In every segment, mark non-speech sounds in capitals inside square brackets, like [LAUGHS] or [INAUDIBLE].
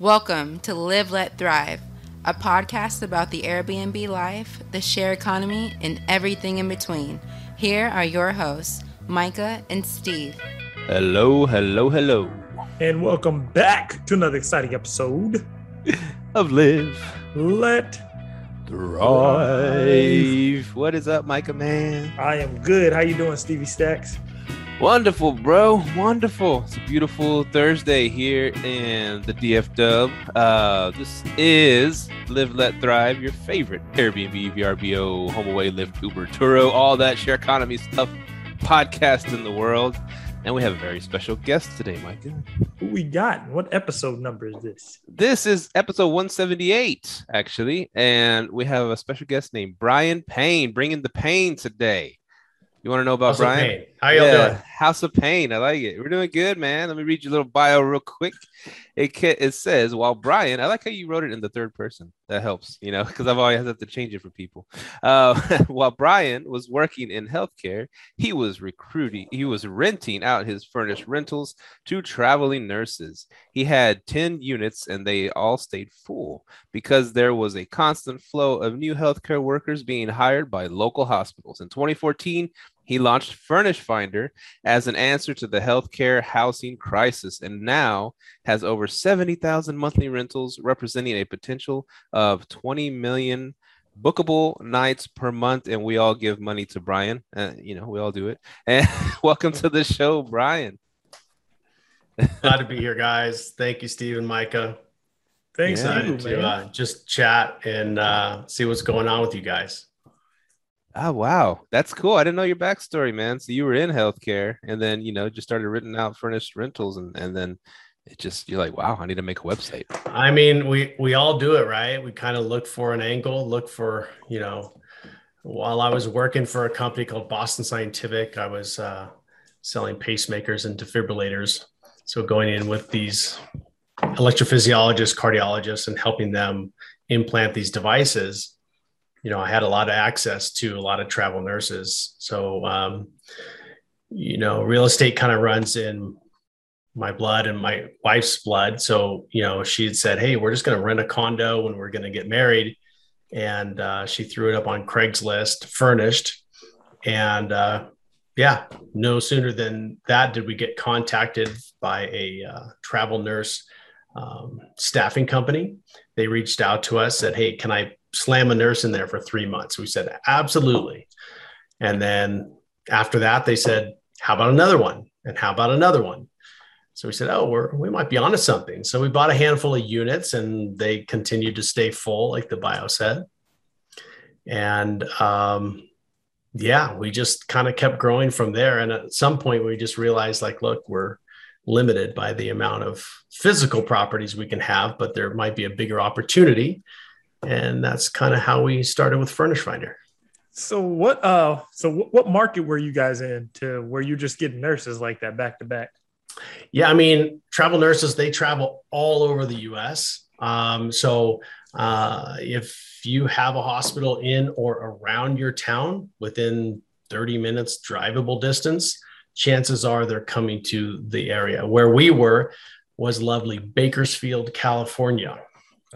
Welcome to Live Let Thrive, a podcast about the Airbnb life, the share economy, and everything in between. Here are your hosts, Micah and Steve. Hello, hello, hello. And welcome back to another exciting episode [LAUGHS] of Live Let Thrive. What is up, Micah man? I am good. How you doing, Stevie Stacks? Wonderful, bro. Wonderful. It's a beautiful Thursday here in the DF Dub. Uh, this is Live Let Thrive, your favorite Airbnb, VRBO, HomeAway, Lyft, Uber, Turo, all that share economy stuff podcast in the world. And we have a very special guest today, Micah. Who we got? What episode number is this? This is episode 178, actually. And we have a special guest named Brian Payne, bringing the pain today. You want to know about Brian? How y'all yeah, doing? House of Pain. I like it. We're doing good, man. Let me read your little bio real quick. It ca- it says while Brian, I like how you wrote it in the third person. That helps, you know, because I've always had to change it for people. Uh, [LAUGHS] while Brian was working in healthcare, he was recruiting. He was renting out his furnished rentals to traveling nurses. He had ten units, and they all stayed full because there was a constant flow of new healthcare workers being hired by local hospitals. In 2014 he launched Furnish Finder as an answer to the healthcare housing crisis and now has over 70,000 monthly rentals, representing a potential of 20 million bookable nights per month. And we all give money to Brian. Uh, you know, we all do it. [LAUGHS] And welcome to the show, Brian. Glad to be here, guys. Thank you, Steve and Micah. Thanks, Yeah. you, to uh, just chat and uh, see what's going on with you guys. Oh wow, that's cool. I didn't know your backstory, man. So you were in healthcare, and then you know just started renting out furnished rentals, and and then it just you're like, wow, I need to make a website. I mean, we we all do it, right? We kind of look for an angle, look for you know. While I was working for a company called Boston Scientific, I was uh, selling pacemakers and defibrillators. So going in with these electrophysiologists, cardiologists, and helping them implant these devices, you know, I had a lot of access to a lot of travel nurses. So, um, you know, real estate kind of runs in my blood and my wife's blood. So, you know, she had said, Hey, we're just going to rent a condo when we're going to get married. And uh, she threw it up on Craigslist, furnished. And uh, yeah, no sooner than that did we get contacted by a uh, travel nurse um, staffing company. They reached out to us, said, Hey, can I slam a nurse in there for three months? We said, Absolutely. And then after that, they said, How about another one? And how about another one? So we said, Oh, we're, we might be onto something. So we bought a handful of units and they continued to stay full, like the bio said. And um, yeah, we just kind of kept growing from there. And at some point, we just realized, like, look, we're limited by the amount of physical properties we can have, but there might be a bigger opportunity. And that's kind of how we started with Furnish Finder. So what? Uh, so what, market were you guys in to where you're just getting nurses like that back to back? Yeah, I mean, travel nurses, they travel all over the US. Um, so uh, if you have a hospital in or around your town within 30 minutes drivable distance, chances are they're coming to the area. Where we were was lovely Bakersfield, California.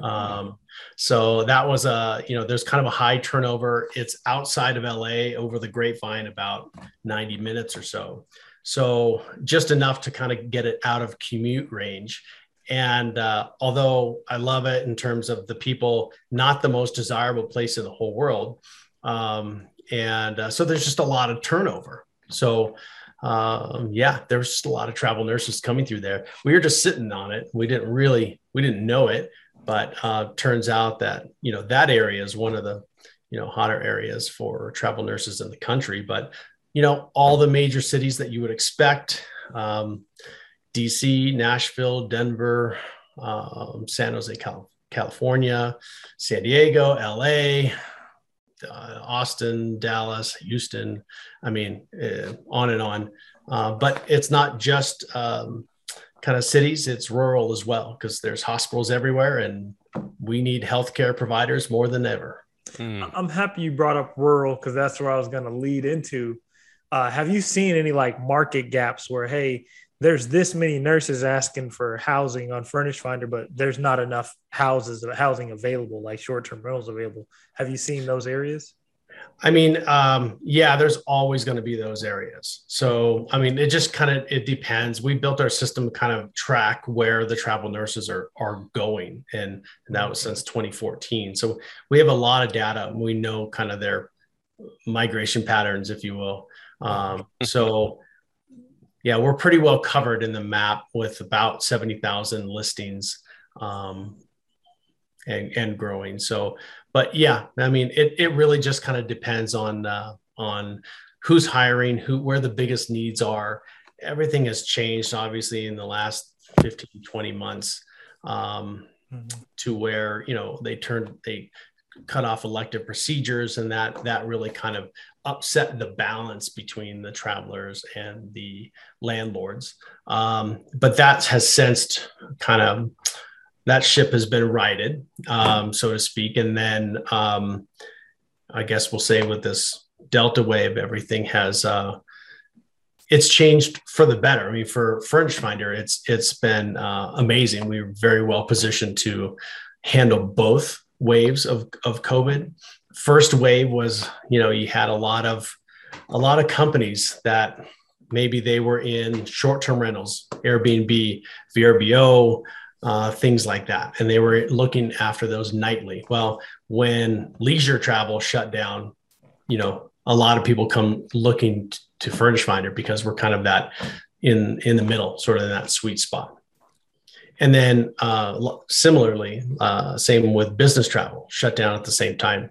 Um, so that was a, you know, there's kind of a high turnover. It's outside of LA over the grapevine, about 90 minutes or so. So just enough to kind of get it out of commute range. And uh, although I love it in terms of the people, not the most desirable place in the whole world. Um, and uh, so there's just a lot of turnover. So um, yeah, there's a lot of travel nurses coming through there. We were just sitting on it. We didn't really, we didn't know it, but uh, turns out that you know that area is one of the you know hotter areas for travel nurses in the country. But you know all the major cities that you would expect: um, DC, Nashville, Denver, um, San Jose, Cal- California, San Diego, LA, uh, Austin, Dallas, Houston. I mean, uh, on and on. Uh, but it's not just um, kind of cities; it's rural as well because there's hospitals everywhere, and we need healthcare providers more than ever. Hmm. I'm happy you brought up rural because that's where I was going to lead into. Uh, have you seen any like market gaps where, hey, there's this many nurses asking for housing on Furnish Finder, but there's not enough houses of housing available, like short-term rentals available. Have you seen those areas? I mean, um, yeah, there's always going to be those areas. So, I mean, it just kind of it depends. We built our system kind of track where the travel nurses are are going, and, and that was since 2014. So we have a lot of data. We know kind of their migration patterns, if you will. Um, so, yeah, we're pretty well covered in the map with about 70,000 listings um, and, and growing. So, but yeah, I mean, it, it really just kind of depends on uh, on who's hiring, who where the biggest needs are. Everything has changed, obviously, in the last 15, 20 months um, mm-hmm. to where you know they turned they cut off elective procedures, and that that really kind of upset the balance between the travelers and the landlords. Um, but that has since kind of that ship has been righted, um, so to speak. And then um, I guess we'll say with this Delta wave, everything has uh, it's changed for the better. I mean, for Furnish Finder, it's it's been uh, amazing. We are very well positioned to handle both waves of of COVID. First wave was, you know, you had a lot of a lot of companies that maybe they were in short-term rentals, Airbnb, VRBO, uh, things like that. And they were looking after those nightly. Well, when leisure travel shut down, you know, a lot of people come looking t- to Furnish Finder because we're kind of that in in the middle, sort of in that sweet spot. And then uh, similarly, uh, same with business travel, shut down at the same time.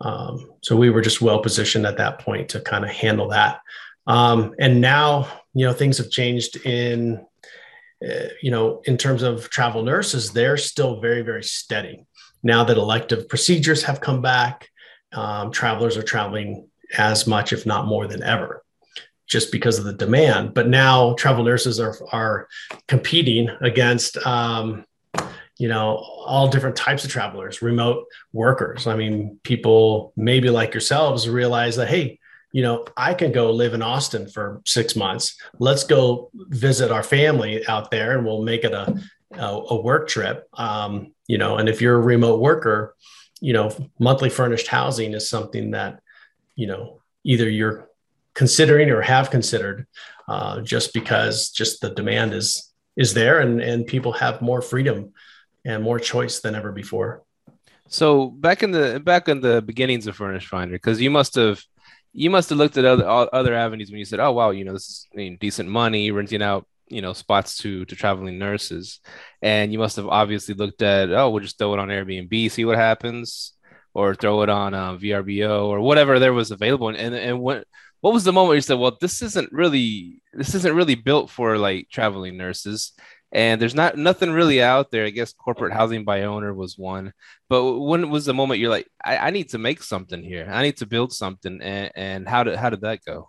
Um, so we were just well positioned at that point to kind of handle that. Um, and now, you know, things have changed in uh, you know, in terms of travel nurses, they're still very, very steady. Now that elective procedures have come back, um, travelers are traveling as much, if not more than ever, just because of the demand. But now travel nurses are, are competing against, um, you know, all different types of travelers, remote workers. I mean, people maybe like yourselves realize that, hey, you know, I can go live in Austin for six months. Let's go visit our family out there and we'll make it a, a, a work trip. Um, you know, and if you're a remote worker, you know, monthly furnished housing is something that, you know, either you're considering or have considered uh, just because just the demand is is there and and people have more freedom and more choice than ever before so back in the back in the beginnings of furnish finder because you must have you must have looked at other other avenues when you said, "Oh wow, you know this is I mean, decent money renting out you know spots to to traveling nurses," and you must have obviously looked at, "Oh, we'll just throw it on Airbnb, see what happens." Or throw it on um, VRBO or whatever there was available, and, and what what was the moment you said, "Well, this isn't really this isn't really built for like traveling nurses," and there's not nothing really out there. I guess corporate housing by owner was one, but when was the moment you're like, I, I need to make something here. I need to build something, and, and how did how did that go?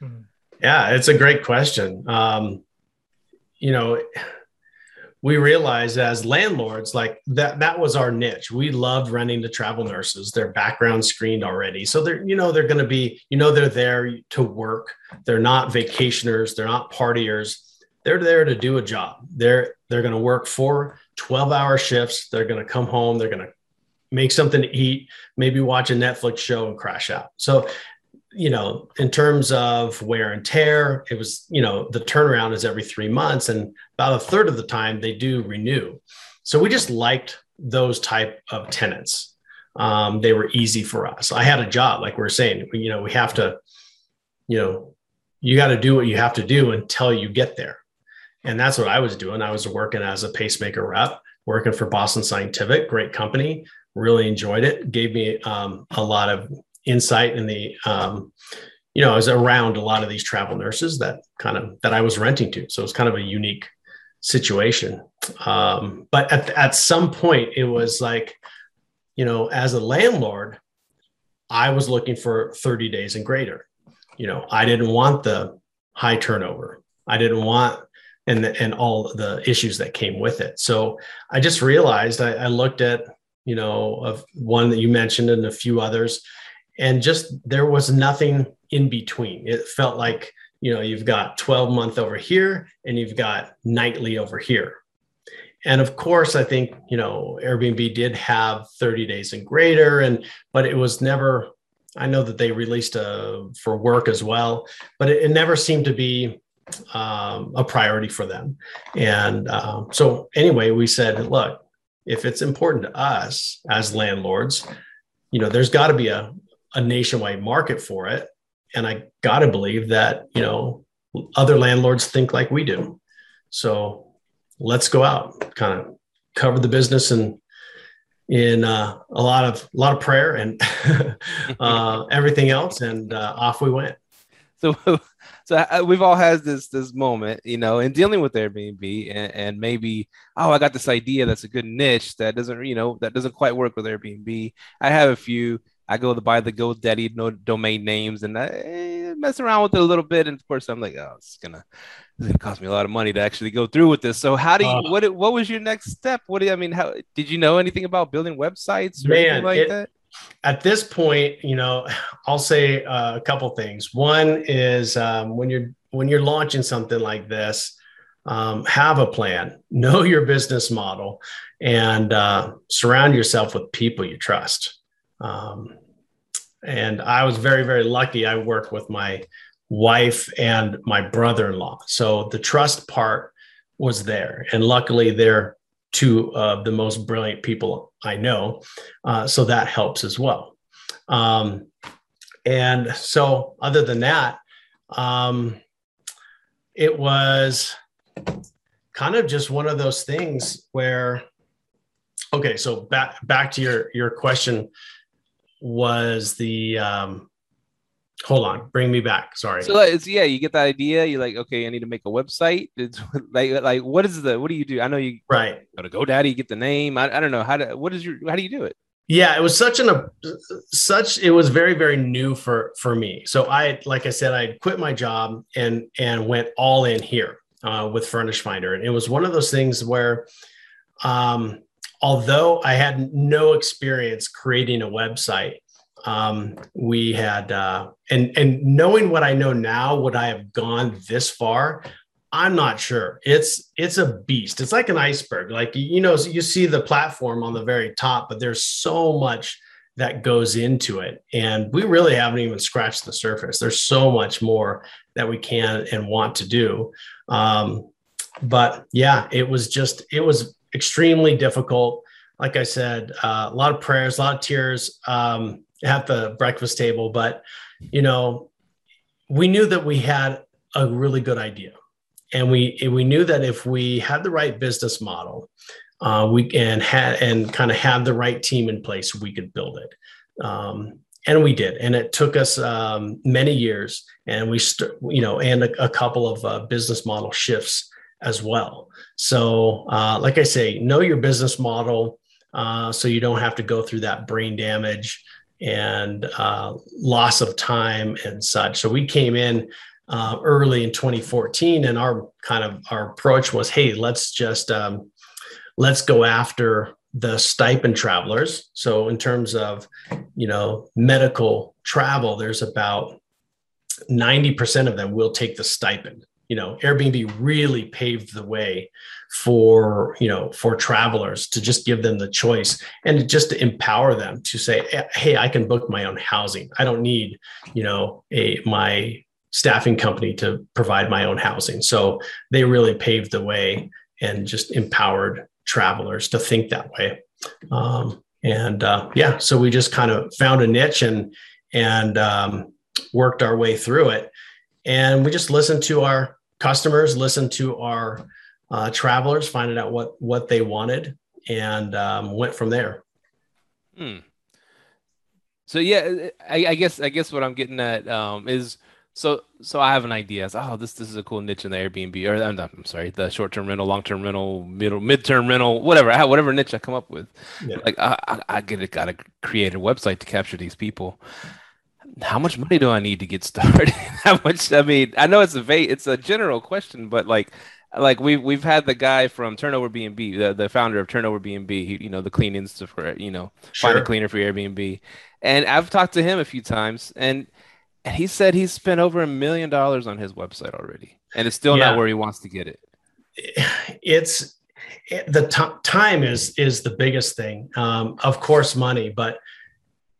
Hmm. Yeah, it's a great question. Um, you know, we realized as landlords like that that was our niche we loved renting to travel nurses their background screened already so they're you know they're going to be you know they're there to work they're not vacationers they're not partiers they're there to do a job. They're they're going to work four 12 hour shifts. They're going to come home. They're going to make something to eat, maybe watch a Netflix show and crash out. So, you know, in terms of wear and tear, it was, you know, the turnaround is every three months and about a third of the time they do renew. So we just liked those type of tenants. Um, they were easy for us. I had a job, like we are saying, you know, we have to, you know, you got to do what you have to do until you get there. And that's what I was doing. I was working as a pacemaker rep, working for Boston Scientific, great company. Really enjoyed it. Gave me um, a lot of insight in the, um, you know, I was around a lot of these travel nurses that kind of that I was renting to. So it was kind of a unique situation. Um, but at, at some point, it was like, you know, as a landlord, I was looking for 30 days and greater. You know, I didn't want the high turnover. I didn't want and and all the issues that came with it. So I just realized I, I looked at you know of one that you mentioned and a few others, and just there was nothing in between. It felt like you know, you've got 12 month over here and you've got nightly over here. And of course, I think, you know, Airbnb did have 30 days and greater, and but it was never, I know that they released a for work as well, but it, it never seemed to be um, a priority for them. And um, so anyway, we said, look, if it's important to us as landlords, you know, there's got to be a, a nationwide market for it and I got to believe that, you know, other landlords think like we do. So let's go out, kind of cover the business and in uh, a lot of a lot of prayer and [LAUGHS] uh, everything else, and uh, off we went. So, so we've all had this this moment, you know, in dealing with Airbnb, and, and maybe oh, I got this idea that's a good niche that doesn't, you know, that doesn't quite work with Airbnb. I have a few I go to buy the GoDaddy no domain names and I eh, mess around with it a little bit. And of course, I'm like, oh, it's gonna it's gonna cost me a lot of money to actually go through with this. So how do you uh, what what was your next step? What do you, I mean? How did you know anything about building websites or man, anything like it, that? At this point, you know, I'll say uh, a couple things. One is um, when you're when you're launching something like this, um, have a plan, [LAUGHS] know your business model, and uh, surround yourself with people you trust. Um, and I was very, very lucky. I worked with my wife and my brother in law. So the trust part was there. And luckily, they're two of the most brilliant people I know. Uh, so that helps as well. Um, and so, other than that, um, it was kind of just one of those things where okay so back back to your your question was the um hold on bring me back sorry. So it's yeah you get the idea you're like okay i need to make a website it's [LAUGHS] like like what is the what do you do? I know you right. go to godaddy get the name i, I don't know how to what is your how do you do it? Yeah it was such an a such it was very very new for for me. So i like i said i quit my job and and went all in here uh, with furnish finder. And it was one of those things where um although I had no experience creating a website, um, we had uh, and and knowing what I know now, would I have gone this far? I'm not sure. It's it's a beast. It's like an iceberg. Like you know, you see the platform on the very top, but there's so much that goes into it, and we really haven't even scratched the surface. There's so much more that we can and want to do. Um, but yeah, it was just it was extremely difficult. Like I said, uh, a lot of prayers, a lot of tears um, at the breakfast table. But, you know, we knew that we had a really good idea. And we, we knew that if we had the right business model, uh, we and had and kind of had the right team in place, we could build it. Um, and we did and it took us um, many years and we st- you know and a, a couple of uh, business model shifts as well. So, uh, like I say, know your business model uh, so you don't have to go through that brain damage and uh, loss of time and such. So we came in uh, early in 2014, and our kind of our approach was, hey, let's just um, let's go after the stipend travelers. So in terms of you know medical travel, there's about 90% of them will take the stipend you know airbnb really paved the way for you know for travelers to just give them the choice and just to empower them to say hey i can book my own housing. I don't need you know a my staffing company to provide my own housing. So they really paved the way and just empowered travelers to think that way. Um, and uh, yeah so we just kind of found a niche and and um, worked our way through it. And we just listened to our customers, listened to our uh, travelers, finding out what what they wanted, and um, went from there. Hmm. So yeah, I, I, guess I guess what I'm getting at um, is so so I have an idea. It's, oh, this this is a cool niche in the Airbnb or I'm, not, I'm sorry, the short term rental, long term rental, middle mid term rental, whatever. I have whatever niche I come up with. Yeah. Like I, I, I get it. Got to create a website to capture these people how much money do I need to get started? [LAUGHS] how much? I mean, I know it's a va- it's a general question, but like, like we've we've had the guy from Turnover BNB, the, the founder of Turnover BNB, he, you know, the cleaning stuff for you know, sure. find a cleaner for Airbnb, and I've talked to him a few times, and and he said he's spent over a million dollars on his website already, and it's still Yeah. not where he wants to get it. [SIGHS] it's it, the t- time is is the biggest thing um, of course money but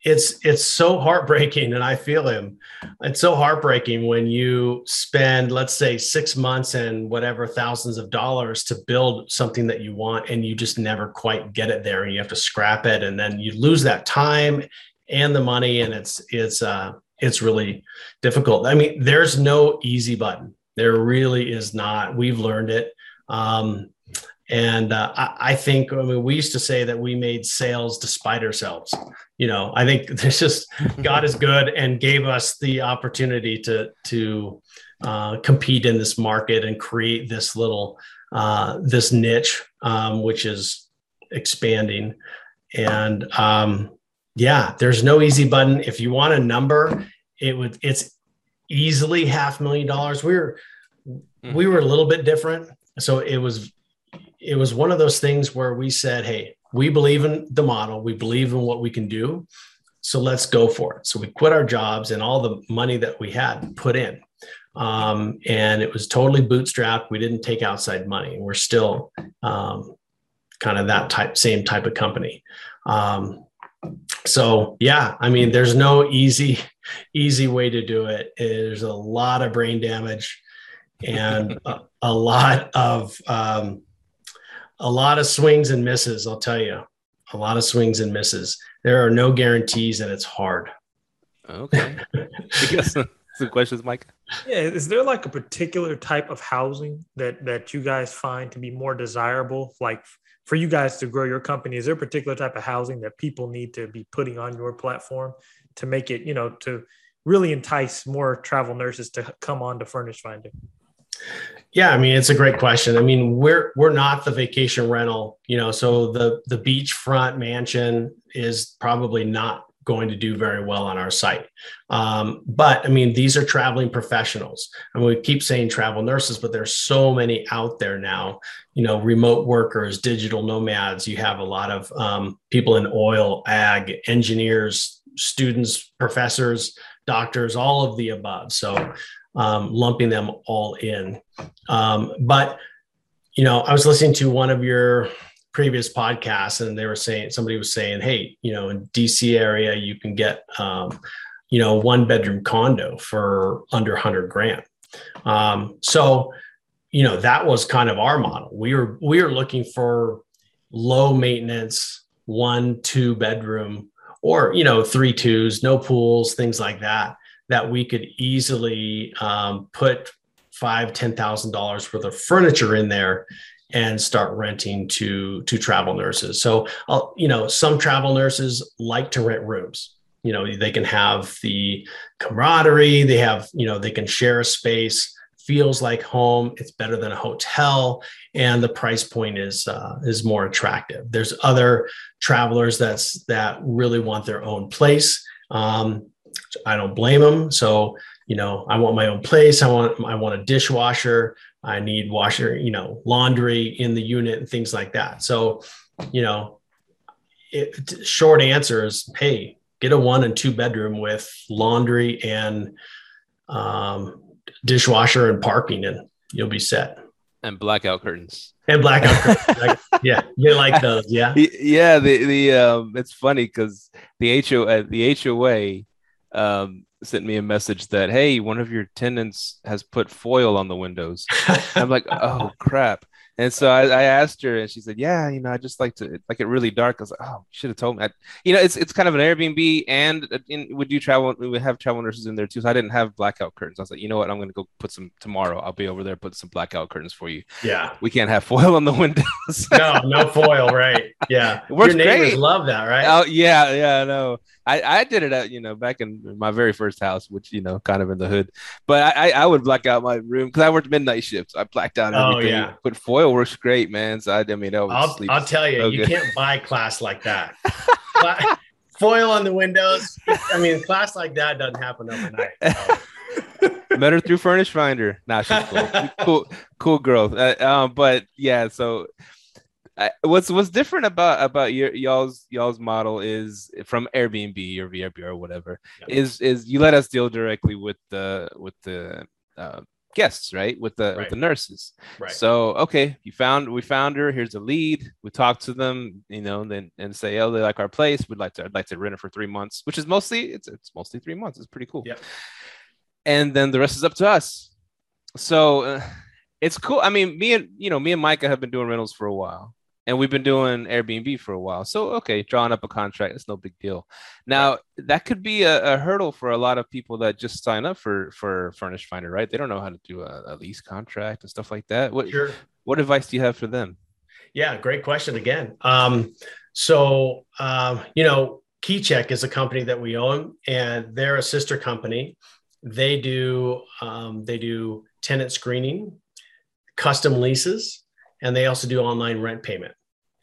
it's it's so heartbreaking and i feel him. It's so heartbreaking when you spend let's say six months and whatever thousands of dollars to build something that you want and you just never quite get it there and you have to scrap it and then you lose that time and the money and it's it's uh it's really difficult. I mean there's no easy button. There really is not. We've learned it. Um, and uh, I, I think I mean we used to say that we made sales despite ourselves. You know, I think [LAUGHS] there's just God is good and gave us the opportunity to to uh, compete in this market and create this little uh, this niche, um, which is expanding. And um, yeah, there's no easy button. If you want a number, it would it's easily half million dollars. We were we were a little bit different so it was it was one of those things where we said hey we believe in the model. We believe in what we can do. So let's go for it. So we quit our jobs and all the money that we had put in. Um, and it was totally bootstrapped. We didn't take outside money. We're still um, kind of that type same type of company. Um, so yeah i mean there's no easy easy way to do it. There's a lot of brain damage and a, a lot of um, a lot of swings and misses. I'll tell you, a lot of swings and misses. There are no guarantees, and it's hard. Okay. [LAUGHS] you got some, some questions, Mike? Yeah, is there like a particular type of housing that that you guys find to be more desirable? Like for you guys to grow your company, is there a particular type of housing that people need to be putting on your platform to make it, you know, to really entice more travel nurses to come on to Furnish Finder? Yeah, I mean it's a great question. I mean we're we're not the vacation rental, you know, so the the beachfront mansion is probably not going to do very well on our site. Um, but I mean these are traveling professionals, I and we keep saying travel nurses, but there's so many out there now. You know, remote workers, digital nomads. You have a lot of um, people in oil, ag, engineers, students, professors, doctors, all of the above. So um, lumping them all in. Um, but you know, I was listening to one of your previous podcasts, and they were saying somebody was saying, "Hey, you know, in DC area, you can get um, you know one bedroom condo for under hundred grand." Um, so, you know, that was kind of our model. We were we were looking for low maintenance, one two bedroom, or you know, three twos, no pools, things like that that we could easily um, put five ten thousand dollars worth of furniture in there and start renting to to travel nurses. So uh, you know some travel nurses like to rent rooms. You know they can have the camaraderie they have you know they can share a space feels like home it's better than a hotel and the price point is uh, is more attractive. There's other travelers that's that really want their own place. Um, I don't blame them. So, you know, I want my own place. I want I want a dishwasher. I need washer, you know, laundry in the unit and things like that. So, you know, it, short answer is, hey, get a one and two bedroom with laundry and um, dishwasher and parking, and you'll be set. And blackout curtains. And blackout curtains. [LAUGHS] like, yeah, you like those, yeah. [LAUGHS] Yeah, the the um, it's funny because the HO uh, the HOA um, sent me a message that hey, one of your tenants has put foil on the windows. I'm like, [LAUGHS] oh crap. And so I, I, asked her, and she said, "Yeah, you know, I just like to like it really dark." I was like, "Oh, you should have told me." I, you know, it's it's kind of an Airbnb, and uh, in, would you travel? We would have travel nurses in there too. So I didn't have blackout curtains. I was like, you know what? I'm going to go put some tomorrow. I'll be over there, put some blackout curtains for you. Yeah, we can't have [LAUGHS] foil on the windows. no, no foil, right? Yeah, [LAUGHS] Your neighbors great. love that, right? Oh yeah, yeah, no. I, I did it at you know back in my very first house, which you know kind of in the hood. But I I would black out my room because I worked midnight shifts. I blacked out Oh, everything. yeah. But foil works great, man. So I, I mean, I I'll, I'll tell you, so you good. can't buy class like that. [LAUGHS] Foil on the windows. I mean, class like that doesn't happen overnight. [LAUGHS] so. Met her through Furnish Finder. Nah, she's cool. [LAUGHS] cool, cool girl. Uh, um, but yeah, so I, what's what's different about about your y'all's y'all's model is from Airbnb or VRBO or whatever is is you let us deal directly with the with the uh, guests, right? With the with the nurses. Right. So okay, you found we found her. Here's a lead. We talk to them, you know, and then and say, oh, they like our place. We'd like to I'd like to rent it for three months, which is mostly it's it's mostly three months. It's pretty cool. Yeah. And then the rest is up to us. So uh, it's cool. I mean, me and you know, me and Micah have been doing rentals for a while. And we've been doing Airbnb for a while. So okay, drawing up a contract, it's no big deal. Now that could be a, a hurdle for a lot of people that just sign up for for Furnish Finder, right? They don't know how to do a, a lease contract and stuff like that. What Sure. what advice do you have for them? Yeah, great question again. Um, so, um, you know, KeyCheck is a company that we own, and they're a sister company. They do um, they do tenant screening, custom leases, and they also do online rent payment.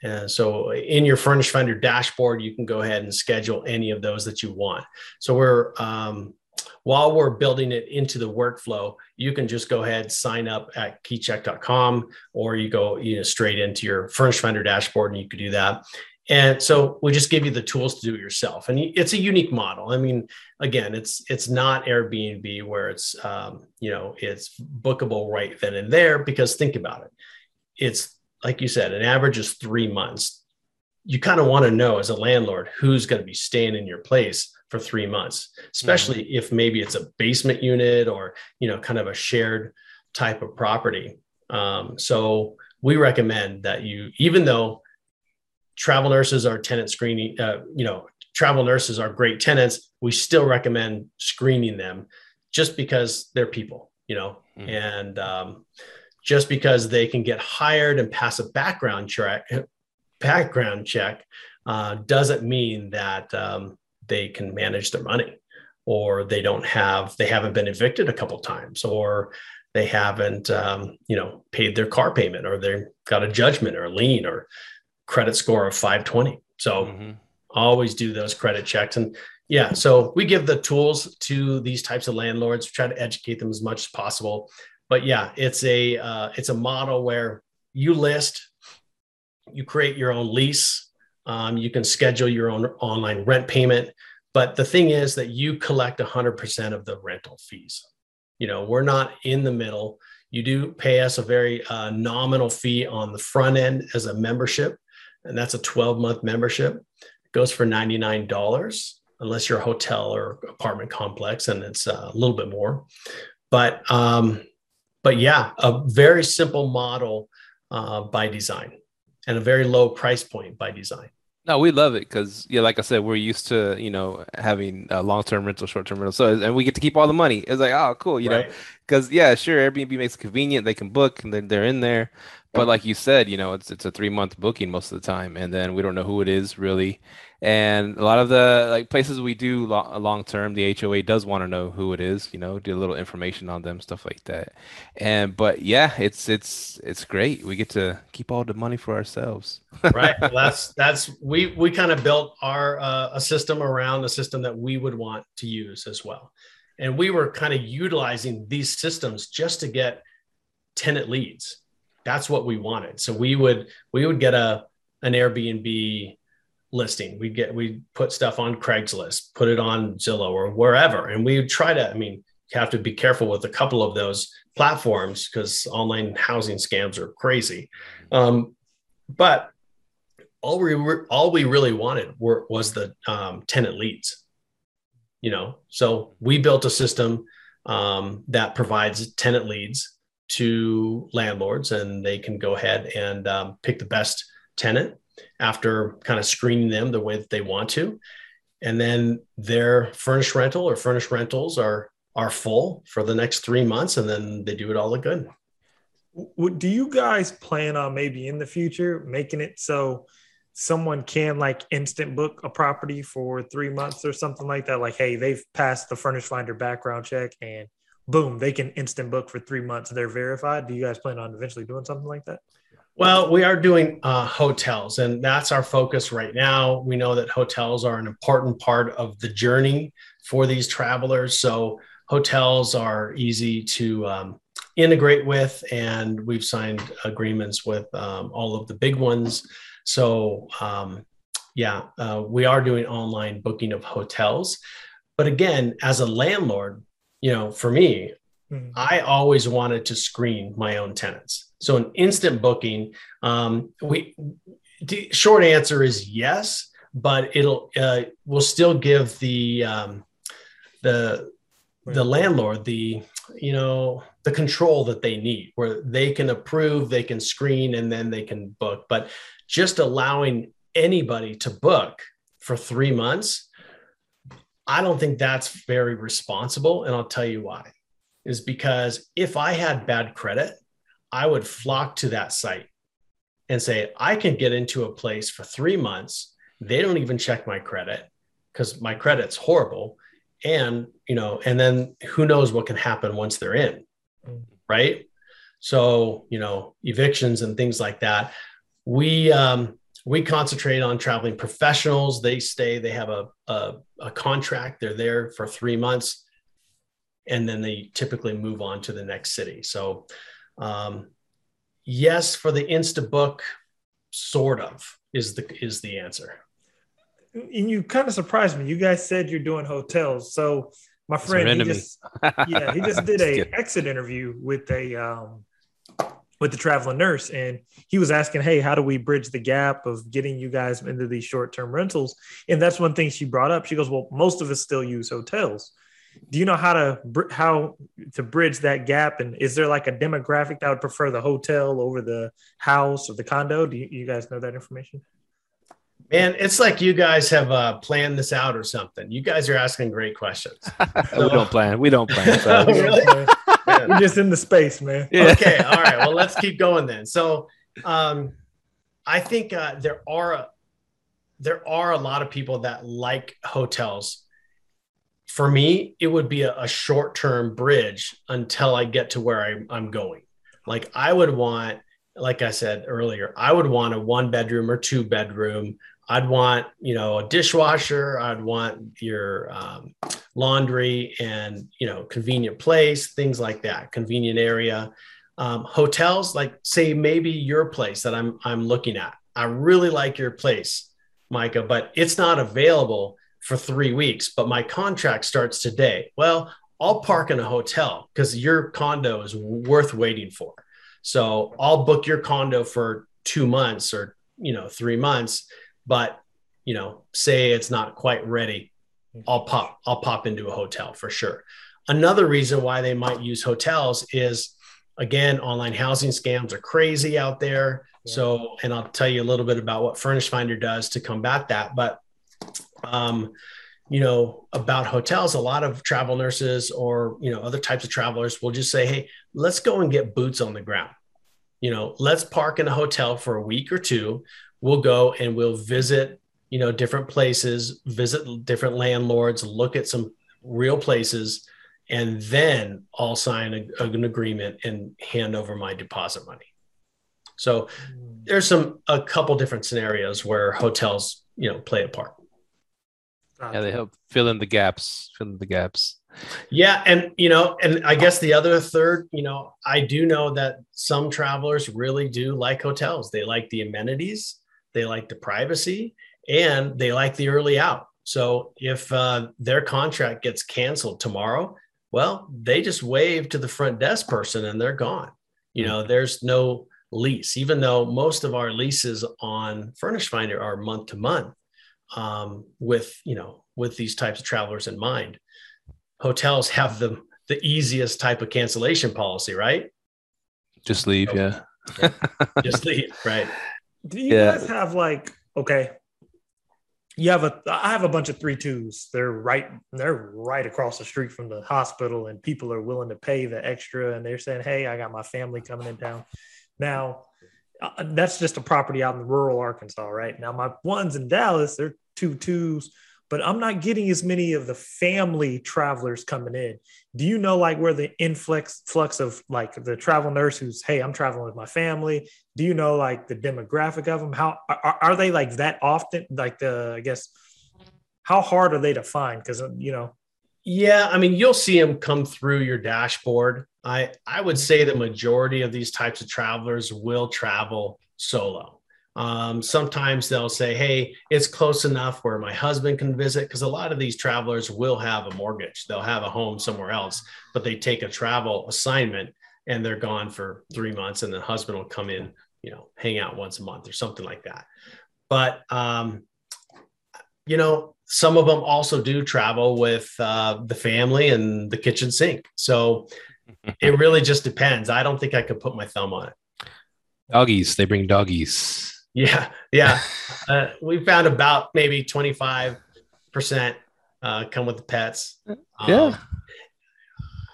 And so, in your Furnish Finder dashboard, you can go ahead and schedule any of those that you want. So, we're um, while we're building it into the workflow, you can just go ahead sign up at keycheck.com or you go you know straight into your Furnish Finder dashboard and you could do that. And so we just give you the tools to do it yourself. And it's a unique model. I mean, again, it's it's not Airbnb where it's um, you know it's bookable right then and there because think about it. It's like you said, an average is three months. You kind of want to know as a landlord who's going to be staying in your place for three months, especially if maybe it's a basement unit or you know kind of a shared type of property. Um, so we recommend that you, even though travel nurses are tenant screening, uh, you know, travel nurses are great tenants, we still recommend screening them just because they're people, you know, Mhm. and um, just because they can get hired and pass a background check, background check uh, doesn't mean that um, they can manage their money or they don't have they haven't been evicted a couple times or they haven't um, you know paid their car payment or they've got a judgment or a lien or credit score of 520 so Mhm. always do those credit checks. And yeah so we give the tools to these types of landlords try to educate them as much as possible but yeah it's a uh, it's a model where you list you create your own lease um, you can schedule your own online rent payment. But the thing is that you collect 100% of the rental fees. You know we're not in the middle. You do pay us a very uh, nominal fee on the front end as a membership and that's a 12 month membership. It goes for $99 unless you're a hotel or apartment complex and it's uh, a little bit more. But um, but yeah a very simple model uh, by design and a very low price point by design. No, we love it because yeah, like I said, we're used to you know having long-term rental, short-term rental, so and we get to keep all the money. It's like oh, cool, you know, because yeah, sure, Airbnb makes it convenient. They can book and then they're in there, but like you said, you know, it's it's a three-month booking most of the time, and then we don't know who it is really. And a lot of the like places we do lo long-term, the HOA does want to know who it is, you know, do a little information on them, stuff like that. And but yeah, it's it's it's great. We get to keep all the money for ourselves. right well, [LAUGHS] that's that's we we kind of built our uh, a system around a system that we would want to use as well and we were kind of utilizing these systems just to get tenant leads that's what we wanted so we would we would get a an airbnb listing. We get we put stuff on craigslist put it on zillow or wherever. And we try to i mean you have to be careful with a couple of those platforms because online housing scams are crazy. Um, but all we were, all we really wanted were, was the um, tenant leads. You know, so we built a system um, that provides tenant leads to landlords, and they can go ahead and um, pick the best tenant after kind of screening them the way that they want to, and then their furnished rental or furnished rentals are are full for the next three months, and then they do it all again. Do you guys plan on maybe in the future making it so someone can like instant book a property for three months or something like that? Like, hey, they've passed the furnish finder background check and boom, they can instant book for three months. They're verified. Do you guys plan on eventually doing something like that? Well, we are doing uh, hotels, and that's our focus right now. We know that hotels are an important part of the journey for these travelers. So, hotels are easy to um, integrate with, and we've signed agreements with um, all of the big ones. So, um, yeah, uh, we are doing online booking of hotels. But again, as a landlord, you know, for me, mm-hmm. I always wanted to screen my own tenants. So an instant booking, um, we the short answer is yes, but it'll uh, will still give the um, the the landlord the you know the control that they need where they can approve they can screen and then they can book. But just allowing anybody to book for three months i don't think that's very responsible and i'll tell you why. Is because if i had bad credit i would flock to that site and say i can get into a place for three months. They don't even check my credit because my credit's horrible. And you know and then who knows what can happen once they're in right? So you know evictions and things like that. We um we concentrate on traveling professionals. They stay they have a, a, a contract. They're there for three months and then they typically move on to the next city. So um yes for the insta book sort of is the is the answer and you kind of surprised me. You guys said you're doing hotels. So my friend, he just, yeah, he just [LAUGHS] did a exit interview with a um, with the traveling nurse, and he was asking, "Hey, how do we bridge the gap of getting you guys into these short term rentals?" And that's one thing she brought up. She goes, "Well, most of us still use hotels." Do you know how to how to bridge that gap? And is there like a demographic that would prefer the hotel over the house or the condo? Do you, you guys know that information? Man, it's like you guys have uh, planned this out or something. You guys are asking great questions. So, [LAUGHS] we don't plan. We don't plan. So. [LAUGHS] really? [LAUGHS] We're just in the space, man. Yeah. Okay. All right. Well, let's keep going then. So, um, I think uh, there are there are a lot of people that like hotels. For me, it would be a, a short term bridge until I get to where I'm, I'm going. Like I would want like I said earlier, I would want a one bedroom or two bedroom I'd want, you know, a dishwasher. I'd want your um, laundry and, you know, convenient place, things like that, convenient area. Um, hotels, like say maybe your place that I'm I'm looking at. I really like your place, Micah, but it's not available for three weeks. But my contract starts today. Well, I'll park in a hotel because your condo is worth waiting for. So I'll book your condo for two months or you know three months but you know say it's not quite ready i'll pop i'll pop into a hotel for sure another reason why they might use hotels is again online housing scams are crazy out there yeah. so and i'll tell you a little bit about what furnish finder does to combat that but um you know about hotels a lot of travel nurses or you know other types of travelers will just say hey let's go and get boots on the ground. You know let's park in a hotel for a week or two. We'll go and we'll visit you know different places visit different landlords look at some real places and then i'll sign a, an agreement and hand over my deposit money. So there's some a couple different scenarios where hotels you know play a part yeah they help fill in the gaps fill in the gaps. Yeah and you know and i guess the other third you know i do know that some travelers really do like hotels. They like the amenities they like the privacy, and they like the early out. So if uh, their contract gets canceled tomorrow, well, they just wave to the front desk person and they're gone. You know, there's no lease, even though most of our leases on Furnish Finder are month to month um, with, you know, with these types of travelers in mind. Hotels have the, the easiest type of cancellation policy, right? Just leave, yeah. yeah. Just [LAUGHS] leave, right? Do you yeah. guys have like okay? You have a I have a bunch of three twos. They're right they're right across the street from the hospital, and people are willing to pay the extra, and they're saying, "Hey, I got my family coming in town." Now, uh, that's just a property out in rural Arkansas, right? Now, my ones in Dallas, they're two twos but I'm not getting as many of the family travelers coming in. Do you know like where the influx flux of like the travel nurse who's hey I'm traveling with my family? Do you know like the demographic of them? How are, are they like that often? Like the I guess how hard are they to find? Because you know. Yeah, I mean you'll see them come through your dashboard. I I would say the majority of these types of travelers will travel solo. Um, sometimes they'll say, "Hey, it's close enough where my husband can visit," because a lot of these travelers will have a mortgage. They'll have a home somewhere else, but they take a travel assignment and they're gone for three months, and the husband will come in, you know, hang out once a month or something like that. But um, you know, some of them also do travel with uh, the family and the kitchen sink. So it really just depends. I don't think I could put my thumb on it. Doggies, they bring doggies. Yeah, yeah. [LAUGHS] uh, we found about maybe twenty five percent uh, come with the pets. Yeah. Um,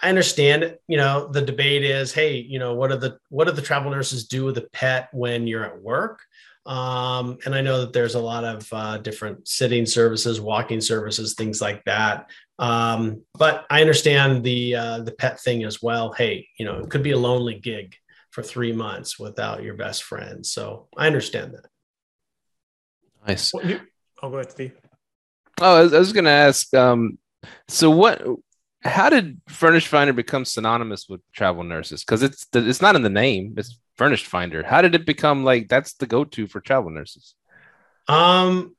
I understand. You know, the debate is, hey, you know, what are the what do the travel nurses do with a pet when you're at work? Um, and I know that there's a lot of uh, different sitting services, walking services, things like that. Um, but I understand the uh, the pet thing as well. Hey, you know, it could be a lonely gig for three months without your best friend. So I understand that. Nice. Well, you- oh, go ahead, Steve. Oh, I was, was going to ask. Um, so what? How did Furnished Finder become synonymous with travel nurses? Because it's it's not in the name. It's Furnished Finder. How did it become like that's the go-to for travel nurses? Um,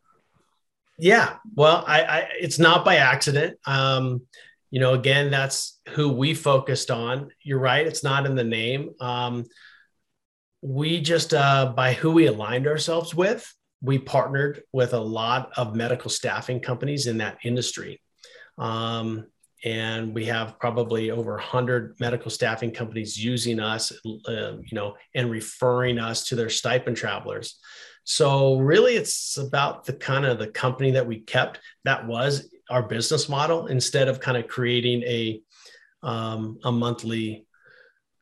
yeah. Well, I, I it's not by accident. Um, you know, again, that's who we focused on. You're right. It's not in the name. Um, we just uh, by who we aligned ourselves with, we partnered with a lot of medical staffing companies in that industry. Um, and we have probably over 100 medical staffing companies using us uh, you know and referring us to their stipend travelers so really it's about the kind of the company that we kept that was our business model instead of kind of creating a um, a monthly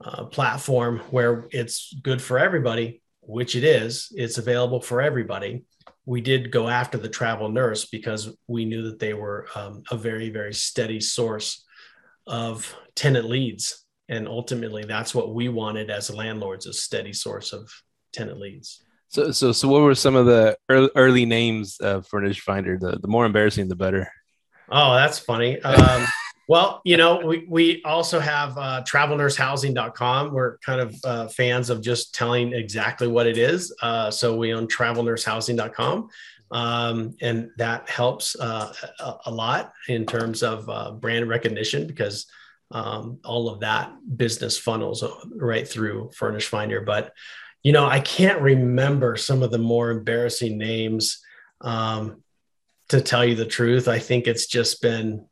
uh, platform where it's good for everybody which it is. It's available for everybody. We did go after the travel nurse because we knew that they were um, a very very steady source of tenant leads. And ultimately that's what we wanted as landlords a steady source of tenant leads So so so what were some of the early, names of Furnished Finder? The the more embarrassing, the better. oh that's funny. Um, well you know we, we also have uh, travelnursehousing.com we're kind of uh, fans of just telling exactly what it is. Uh, so we own travelnursehousing.com um, and that helps uh, a, a lot in terms of uh, brand recognition because um, all of that business funnels right through furnish finder. But you know i can't remember some of the more embarrassing names um, to tell you the truth i think it's just been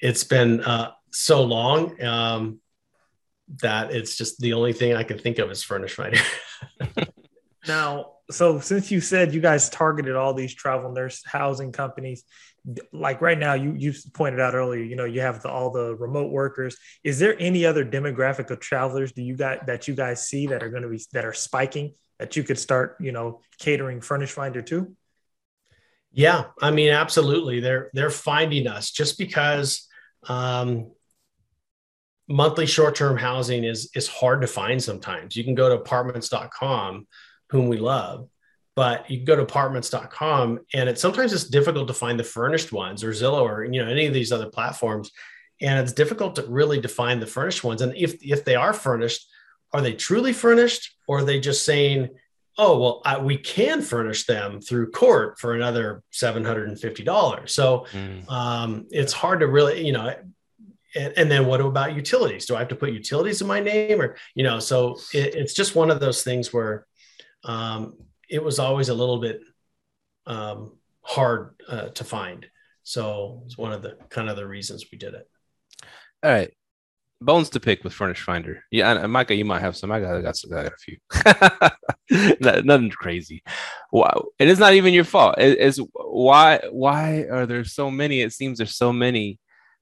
it's been uh, so long um, that it's just the only thing I can think of is Furnish Finder. [LAUGHS] Now, so since you said you guys targeted all these travel nurse housing companies, like right now, you you pointed out earlier, you know, you have the, all the remote workers. Is there any other demographic of travelers do you got that you guys see that are going to be that are spiking that you could start, you know, catering Furnish Finder to? yeah, I mean, absolutely. They're they're finding us just because um, monthly short-term housing is is hard to find sometimes. You can go to apartments.com, whom we love, but you can go to apartments.com and it's sometimes it's difficult to find the furnished ones or Zillow or you know any of these other platforms. And it's difficult to really define the furnished ones. And if if they are furnished, are they truly furnished or are they just saying, oh well I, we can furnish them through CORT for another $750 so Mm. um, it's hard to really you know and, and then what about utilities do i have to put utilities in my name or you know so it, it's just one of those things where um, it was always a little bit um, hard uh, to find so it's one of the kind of the reasons we did it All right. Bones to pick with Furnished Finder. Yeah, Micah, you might have some. I got, I got, some, I got a few. [LAUGHS] No- Nothing crazy. Wow. It's not even your fault. It- it's why why are there so many? It seems there's so many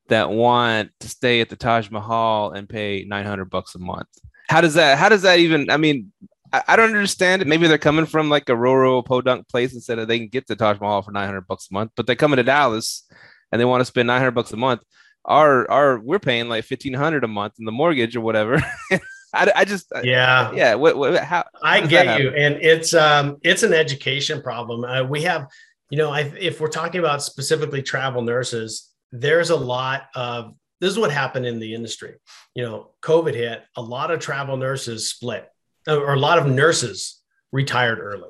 that want to stay at the Taj Mahal and pay 900 bucks a month. How does that how does that even I mean I, I don't understand it. Maybe they're coming from like a rural podunk place instead of they can get to Taj Mahal for 900 bucks a month, but they're coming to Dallas and they want to spend 900 bucks a month our our we're paying like fifteen hundred a month in the mortgage or whatever. [LAUGHS] I, I just yeah yeah. What, what how I get you, and it's um it's an education problem. Uh, we have, you know, I, if we're talking about specifically travel nurses, there's a lot of this is what happened in the industry. You know, COVID hit, a lot of travel nurses split, or a lot of nurses retired early.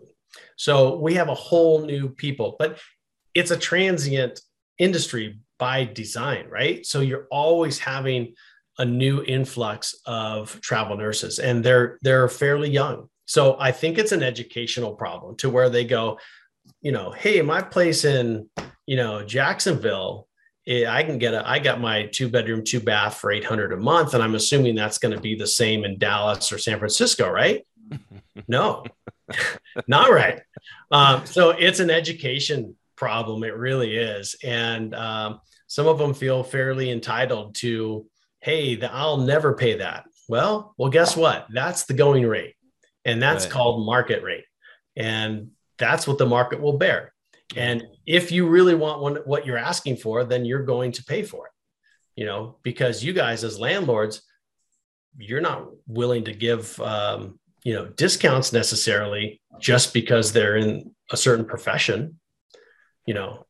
So we have a whole new people, but it's a transient industry by design, right? So you're always having a new influx of travel nurses and they're they're fairly young. So I think it's an educational problem to where they go, you know, hey, my place in, you know, Jacksonville I can get a, I got my two bedroom, two bath for 800 a month. And I'm assuming that's going to be the same in Dallas or San Francisco, right? [LAUGHS] no, [LAUGHS] not right. Um, so it's an education problem. It really is. And um, some of them feel fairly entitled to, hey, the, I'll never pay that. Well, well, guess what? That's the going rate. And that's right. called market rate. And that's what the market will bear. And if you really want one, what you're asking for, then you're going to pay for it, you know, because you guys as landlords, you're not willing to give, um, you know, discounts necessarily just because they're in a certain profession. You know,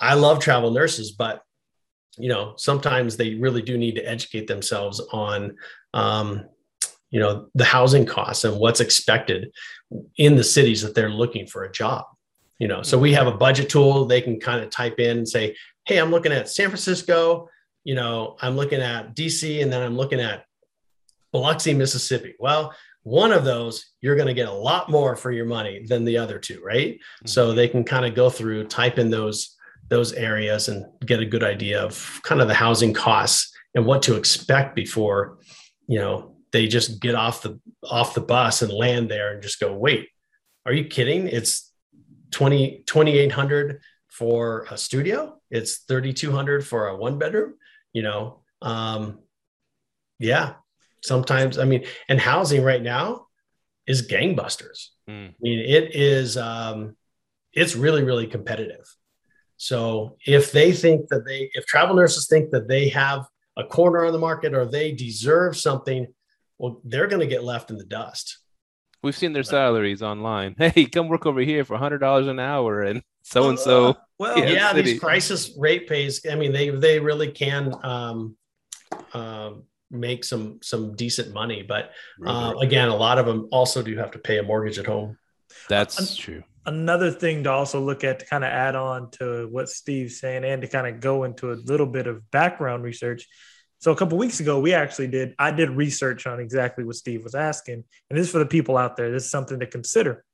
I love travel nurses, but you know, sometimes they really do need to educate themselves on, um, you know, the housing costs and what's expected in the cities that they're looking for a job you know so we have a budget tool they can kind of type in and say hey i'm looking at san francisco you know i'm looking at dc and then i'm looking at biloxi mississippi. Well one of those you're going to get a lot more for your money than the other two right? Mm-hmm. so they can kind of go through type in those those areas and get a good idea of kind of the housing costs and what to expect before you know they just get off the off the bus and land there and just go wait are you kidding? It's 20 2800 for a studio. It's 3200 for a one bedroom you know um yeah. Sometimes i mean and housing right now is gangbusters. Mm. i mean it is um it's really really competitive. So if they think that they if travel nurses think that they have a corner on the market or they deserve something well they're going to get left in the dust We've seen their salaries online. [LAUGHS] Hey, come work over here for hundred dollars an hour, and so and so. Well, yeah, these crisis rate pays. I mean, they they really can um, uh, make some some decent money, but uh, again, a lot of them also do have to pay a mortgage at home. That's An- true. Another thing to also look at to kind of add on to what Steve's saying, and to kind of go into a little bit of background research so a couple weeks ago, we actually did, I did research on exactly what Steve was asking. And this is for the people out there. This is something to consider.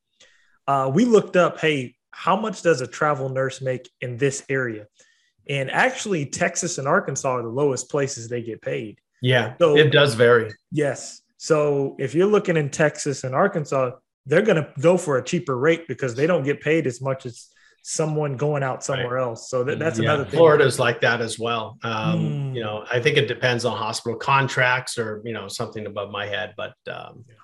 Uh, we looked up, hey, how much does a travel nurse make in this area? And actually, Texas and Arkansas are the lowest places they get paid. Yeah, so, it does vary. Yes. So if you're looking in Texas and Arkansas, they're going to go for a cheaper rate because they don't get paid as much as someone going out somewhere right. else. So that, that's yeah. another thing. Florida's like that as well. Um, mm. You know, I think it depends on hospital contracts or, you know, something above my head, but, um, yeah.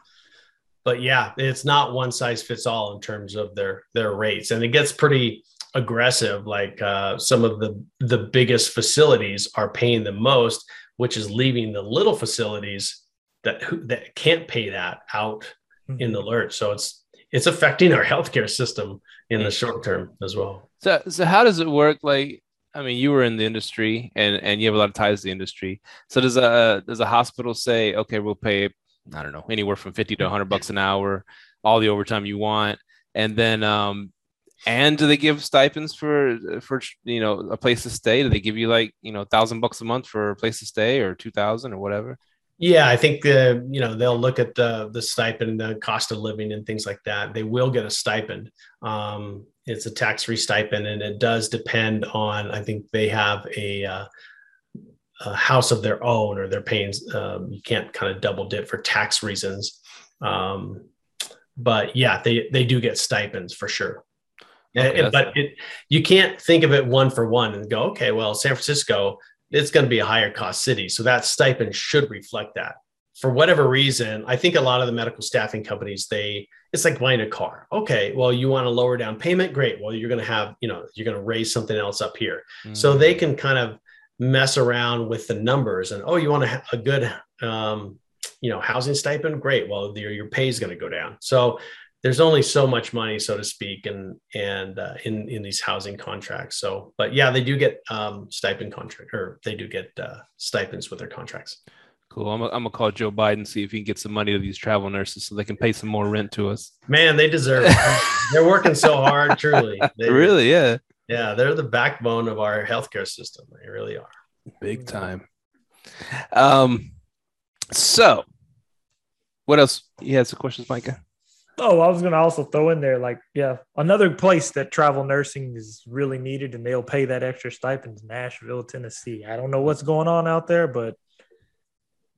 but yeah, it's not one size fits all in terms of their, their rates. And it gets pretty aggressive. Like uh, some of the, the biggest facilities are paying the most, which is leaving the little facilities that, that can't pay that out mm-hmm. in the lurch. So it's, it's affecting our [LAUGHS] healthcare system in the short term as well. So, so how does it work? Like, I mean, you were in the industry and and you have a lot of ties to the industry. So does a does a hospital say, okay, we'll pay, I don't know, anywhere from fifty to hundred bucks an hour, all the overtime you want, and then um, and do they give stipends for for you know a place to stay? Do they give you like you know thousand bucks a month for a place to stay or two thousand or whatever? Yeah, I think the you know they'll look at the the stipend, the cost of living, and things like that. They will get a stipend. Um, it's a tax free stipend, and it does depend on. I think they have a, uh, a house of their own, or they're paying. Um, you can't kind of double dip for tax reasons. Um, but yeah, they they do get stipends for sure. Okay, but it, you can't think of it one for one and go, okay, well, San Francisco it's going to be a higher cost city. So that stipend should reflect that. For whatever reason, I think a lot of the medical staffing companies, they it's like buying a car. Okay, well, you want a lower down payment? Great. Well, you're going to have, you know, you're going to raise something else up here. Mm-hmm. So they can kind of mess around with the numbers and oh, you want a, a good um, you know, housing stipend? Great. Well, your, your pay is going to go down. So there's only so much money, so to speak, and and uh, in in these housing contracts. So, but yeah, they do get um, stipend contract, or they do get uh, stipends with their contracts. Cool. I'm, I'm gonna call Joe Biden see if he can get some money to these travel nurses so they can pay some more rent to us. Man, they deserve it. they're working so hard. Truly, [LAUGHS] they, really, yeah, yeah, they're the backbone of our healthcare system. They really are. Big time. Um, so what else? You had some questions, Micah? Oh, I was going to also throw in there, like, yeah, another place that travel nursing is really needed and they'll pay that extra stipend is Nashville, Tennessee. I don't know what's going on out there, but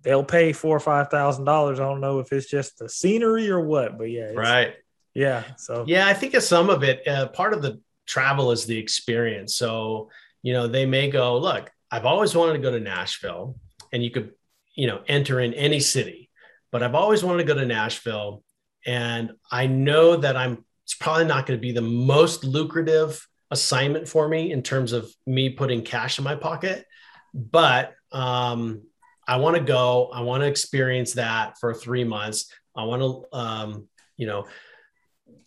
they'll pay four or five thousand dollars. I don't know if it's just the scenery or what, but yeah, right. Yeah. So yeah, I think of some of it. Uh, part of the travel is the experience. So you know, they may go, look, I've always wanted to go to Nashville, and you could, you know, enter in any city, but I've always wanted to go to Nashville and I know that I'm it's probably not going to be the most lucrative assignment for me in terms of me putting cash in my pocket, but um, I want to go. I want to experience that for three months. I want to, um, you know,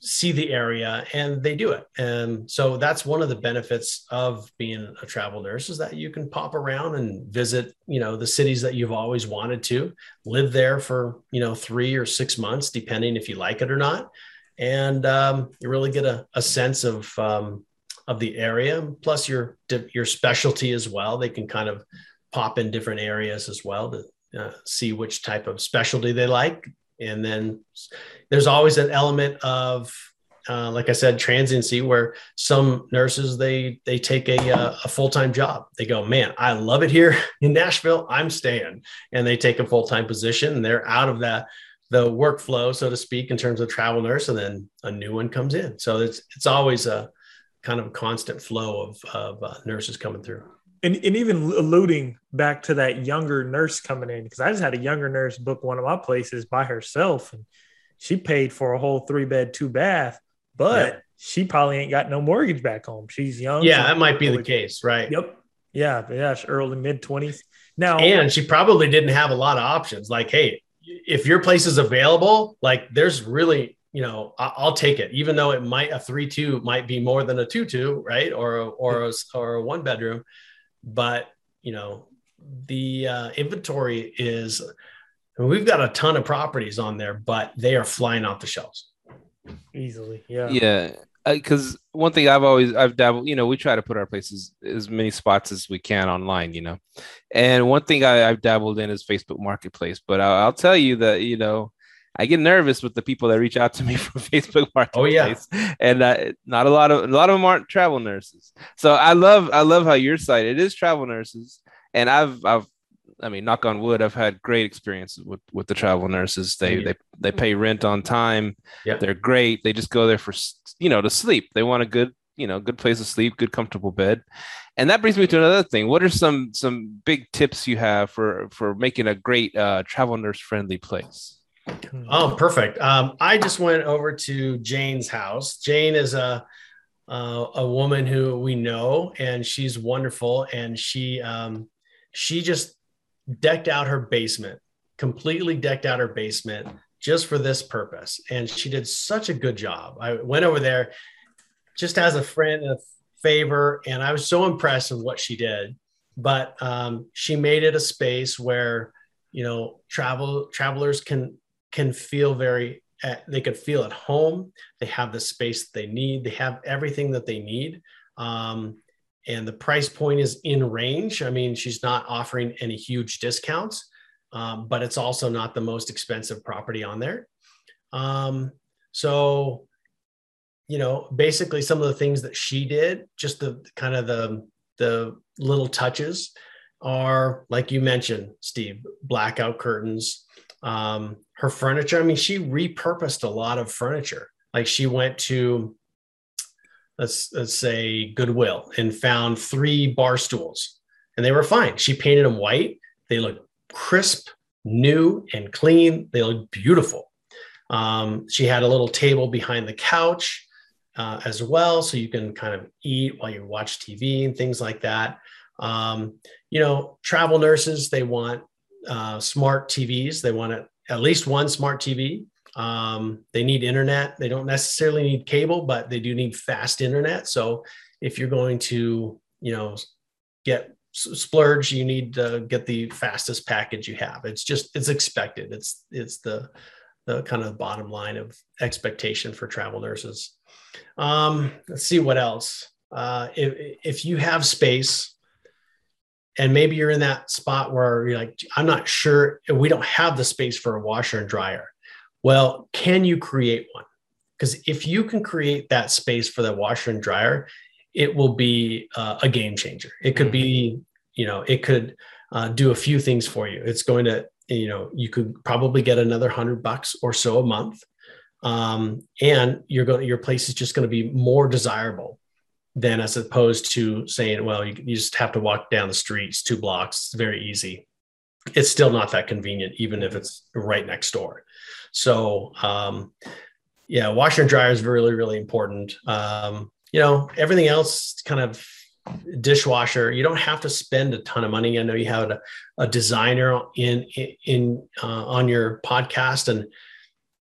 see the area and they do it. And so that's one of the benefits of being a travel nurse is that you can pop around and visit you know the cities that you've always wanted to live there for you know three or six months depending if you like it or not. And um, you really get a, a sense of um, of the area. Plus your your specialty as well. They can kind of pop in different areas as well to uh, see which type of specialty they like and then there's always an element of uh, like I said, transiency, where some nurses they they take a, uh, a full time job. They go, man, I love it here [LAUGHS] in Nashville. I'm staying, and they take a full time position, and they're out of that the workflow, so to speak, in terms of travel nurse, and then a new one comes in. So it's it's always a kind of constant flow of of uh, nurses coming through and, and even alluding back to that younger nurse coming in because i just had a younger nurse book one of my places by herself and she paid for a whole three bed two bath but yep. she probably ain't got no mortgage back home. She's young. Yeah that might be the case right. Yep. Yeah yeah early mid 20s now and she probably didn't have a lot of options. Like hey if your place is available like there's really you know, I'll take it, even though it might a three two might be more than a two two, right? Or a, or a, or a one bedroom but you know the uh, inventory is we've got a ton of properties on there but they are flying off the shelves easily yeah yeah because one thing I've always I've dabbled, you know, we try to put our places as many spots as we can online, you know, and one thing I, have dabbled in is Facebook Marketplace. But I'll, I'll, tell you that you know I get nervous with the people that reach out to me [LAUGHS] from Facebook Marketplace. Oh yeah, and uh, not a lot of a lot of them aren't travel nurses. So I love I love how your site it is travel nurses, and I've I've I mean knock on wood I've had great experiences with with the travel nurses. They they they pay rent on time. Yep. They're great. They just go there for you know to sleep. They want a good you know good place to sleep, good comfortable bed. And that brings me to another thing. What are some some big tips you have for for making a great uh, travel nurse friendly place? Oh, perfect. Um, I just went over to Jane's house. Jane is a uh, a woman who we know, and she's wonderful. And she um, she just decked out her basement, completely decked out her basement just for this purpose. And she did such a good job. I went over there just as a friend a favor, and I was so impressed with what she did. But um, she made it a space where you know travel travelers can can feel very uh, they could feel at home. They have the space they need. They have everything that they need. Um, and the price point is in range. I mean she's not offering any huge discounts um, but it's also not the most expensive property on there. Um, so you know basically some of the things that she did just the kind of the the little touches are like you mentioned steve blackout curtains um, her furniture. I mean, she repurposed a lot of furniture. Like she went to let's let's say Goodwill and found three bar stools, and they were fine. She painted them white. They look crisp, new, and clean. They look beautiful. Um, she had a little table behind the couch uh, as well, so you can kind of eat while you watch TV and things like that. Um, you know, travel nurses they want uh, smart TVs. They want at least one smart TV. Um, they need internet. They don't necessarily need cable, but they do need fast internet. So if you're going to, you know, get splurge, you need to get the fastest package you have. It's just it's expected. It's it's the the kind of bottom line of expectation for travel nurses. Um, let's see what else. Uh, if if you have space, and maybe you're in that spot where you're like, I'm not sure, we don't have the space for a washer and dryer. Well, can you create one? Because if you can create that space for the washer and dryer, it will be uh, a game changer. It could be, you know, it could uh, do a few things for you. It's going to, you know, you could probably get another hundred bucks or so a month, um, and you're going, your place is just going to be more desirable than as opposed to saying, well, you, you just have to walk down the streets two blocks. It's very easy. It's still not that convenient, even if it's right next door. So um, yeah, washer and dryer is really, really important. Um, you know, everything else kind of dishwasher, you don't have to spend a ton of money. I know you have a, a designer in, in, uh, on your podcast and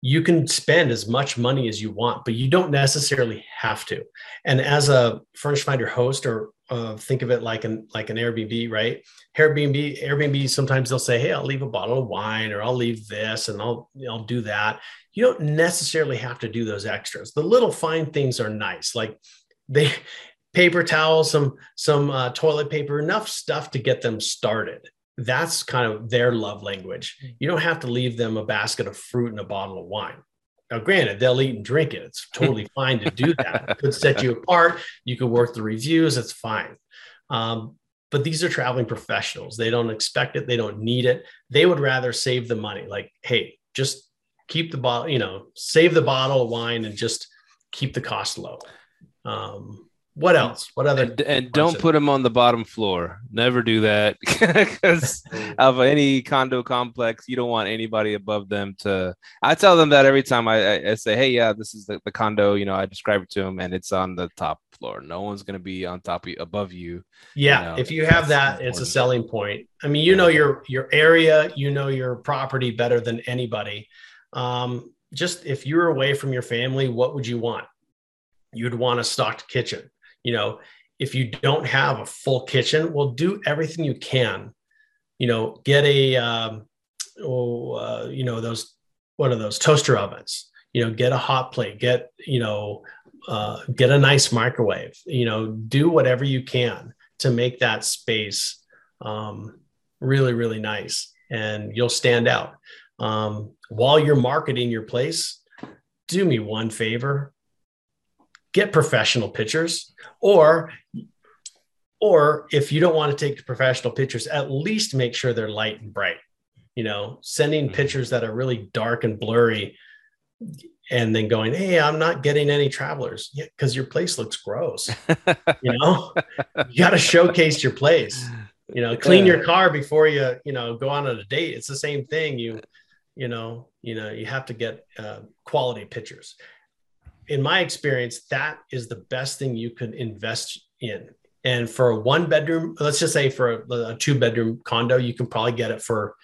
you can spend as much money as you want, but you don't necessarily have to. And as a furnish finder host or uh, think of it like an like an Airbnb, right? Airbnb, Airbnb. Sometimes they'll say, "Hey, I'll leave a bottle of wine, or I'll leave this, and I'll I'll do that." You don't necessarily have to do those extras. The little fine things are nice, like they [LAUGHS] paper towels, some some uh, toilet paper, enough stuff to get them started. That's kind of their love language. You don't have to leave them a basket of fruit and a bottle of wine. Now, granted, they'll eat and drink it. It's [LAUGHS] totally fine to do that. It could set you apart. You could work the reviews. It's fine. Um, but these are traveling professionals. They don't expect it. They don't need it. They would rather save the money. Like, hey, just keep the bottle, you know, save the bottle of wine and just keep the cost low. Um, what else? What other? And, and don't put them on the bottom floor. Never do that [LAUGHS] because of any condo complex. You don't want anybody above them to. I tell them that every time I, I say, "Hey, yeah, this is the, the condo." You know, I describe it to them, and it's on the top floor. No one's going to be on top of you, above you. Yeah, you know, if you have that, it's a selling point. I mean, you know your your area, you know your property better than anybody. Um, just if you're away from your family, what would you want? You'd want a stocked kitchen you know if you don't have a full kitchen well do everything you can you know get a um, oh, uh, you know those what are those toaster ovens you know get a hot plate get you know uh, get a nice microwave you know do whatever you can to make that space um, really really nice and you'll stand out. Um, while you're marketing your place do me one favor get professional pictures or or if you don't want to take professional pictures at least make sure they're light and bright you know sending mm-hmm. pictures that are really dark and blurry and then going hey i'm not getting any travelers. Yeah because your place looks gross you know? You got to showcase your place you know clean your car before you you know go on a date. It's the same thing. You you know you know you have to get uh, quality pictures in my experience, that is the best thing you could invest in. And for a one bedroom, let's just say for a, a two bedroom condo, you can probably get it for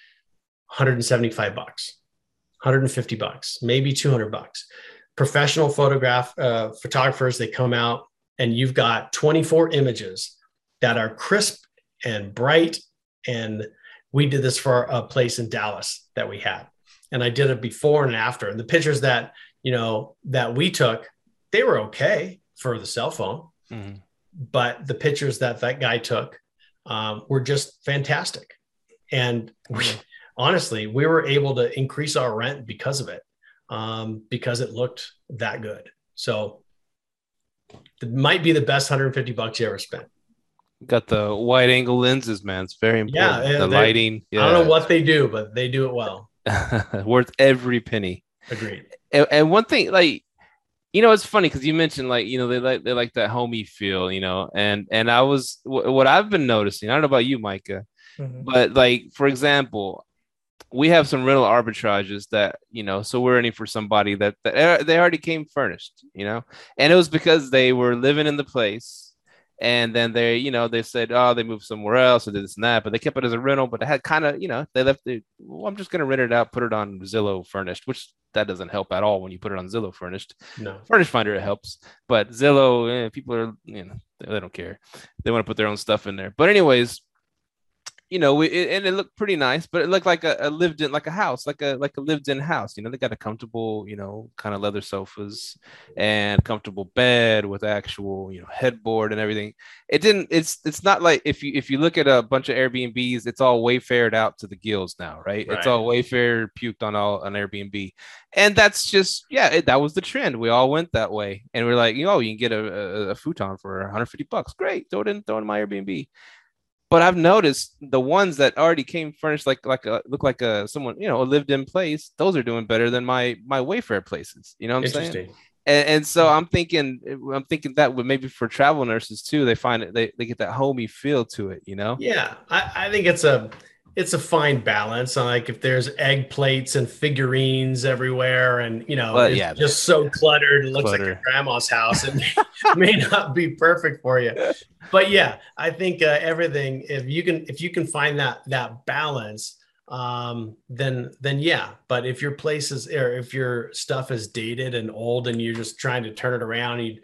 175 bucks, 150 bucks, maybe 200 bucks. Professional photograph uh, photographers, they come out and you've got 24 images that are crisp and bright. And we did this for a place in Dallas that we had. And I did it before and after. And the pictures that you know, that we took, they were okay for the cell phone. Mm-hmm. But the pictures that that guy took um, were just fantastic. And we, honestly, we were able to increase our rent because of it, um, because it looked that good. So it might be the best 150 bucks you ever spent. Got the wide angle lenses, man. It's very important. Yeah, the lighting. Yeah. I don't know what they do, but they do it well. [LAUGHS] Worth every penny. Agreed. And, and one thing, like, you know, it's funny because you mentioned like, you know, they like they like that homey feel, you know, and and I was w- what I've been noticing. I don't know about you, Micah, mm-hmm. but like for example, we have some rental arbitrages that you know, so we're renting for somebody that, that they already came furnished, you know, and it was because they were living in the place and then they you know they said oh they moved somewhere else or did this and that but they kept it as a rental but it had kind of you know they left it well, i'm just going to rent it out put it on zillow furnished which that doesn't help at all when you put it on zillow furnished. No. furnish finder it helps but zillow eh, people are you know they, they don't care. They want to put their own stuff in there. But anyways you know, we, it, and it looked pretty nice, but it looked like a, a lived in, like a house, like a like a lived in house. You know, they got a comfortable, you know, kind of leather sofas and comfortable bed with actual, you know, headboard and everything. It didn't. It's it's not like if you if you look at a bunch of Airbnbs, it's all wayfared out to the gills now, right? It's all wayfair puked on all on Airbnb, and that's just yeah, it, that was the trend. We all went that way, and we're like, you know, you can get a, a, a futon for 150 bucks. Great, throw it in, throw it in my Airbnb but I've noticed the ones that already came furnished like like a look like a someone you know a lived in place. Those are doing better than my my Wayfair places. You know what I'm saying? Interesting. And, and so I'm thinking I'm thinking that would maybe for travel nurses too. They find it they, they get that homey feel to it. You know? Yeah, I, I think it's a it's a fine balance. Like if there's egg plates and figurines everywhere, and you know, Well, yeah, just so cluttered, it looks like your grandma's house. It may, [LAUGHS] may not be perfect for you, but yeah, I think uh, everything. If you can, if you can find that that balance, um, then then yeah. But if your place is, or if your stuff is dated and old, and you're just trying to turn it around, you,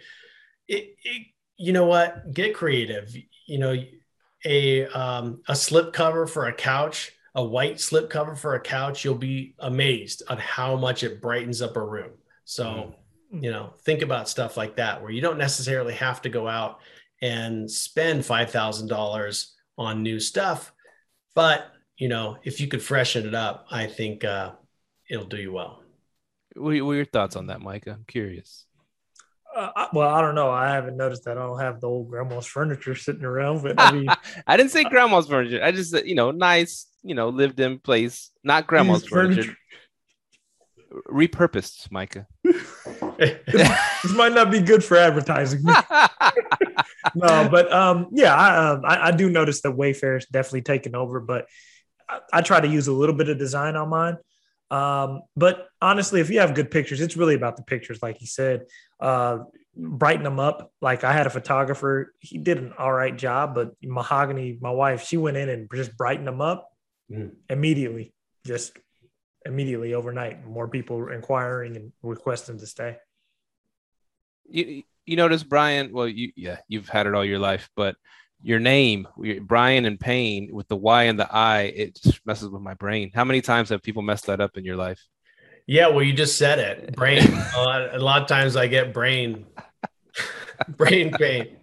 it, it you know what? Get creative. You know, a um, a slip cover for a couch, a white slip cover for a couch, you'll be amazed at how much it brightens up a room. So, you know, think about stuff like that where you don't necessarily have to go out and spend five thousand dollars on new stuff, but you know, if you could freshen it up, I think uh, it'll do you well. What, what are your thoughts on that, Micah? I'm curious. Uh, I- well, I don't know. I haven't noticed that. I don't have the old grandma's furniture [LAUGHS] sitting around, but I mean, [LAUGHS] I didn't say grandma's furniture. I just said, you know, nice, you know, lived in place, not grandma's used furniture. Repurposed, Micah. [LAUGHS] this might not be good for advertising. no, but um, yeah, I, um, I I do notice that Wayfair is definitely taking over, but I, I try to use a little bit of design on mine. Um, but honestly, if you have good pictures, it's really about the pictures, like you said. Uh, brighten them up. Like I had a photographer, he did an all right job, but Mahogany, my wife, she went in and just brightened them up Mhm. immediately, just immediately overnight. More people inquiring and requesting to stay. you you notice Brian? Well, you yeah, you've had it all your life, but your name, Brian and Payne, with the Y and the I, it just messes with my brain. How many times have people messed that up in your life? Yeah, well, you just said it. Brain. [LAUGHS] a, lot, a lot of times I get brain, [LAUGHS] brain pain.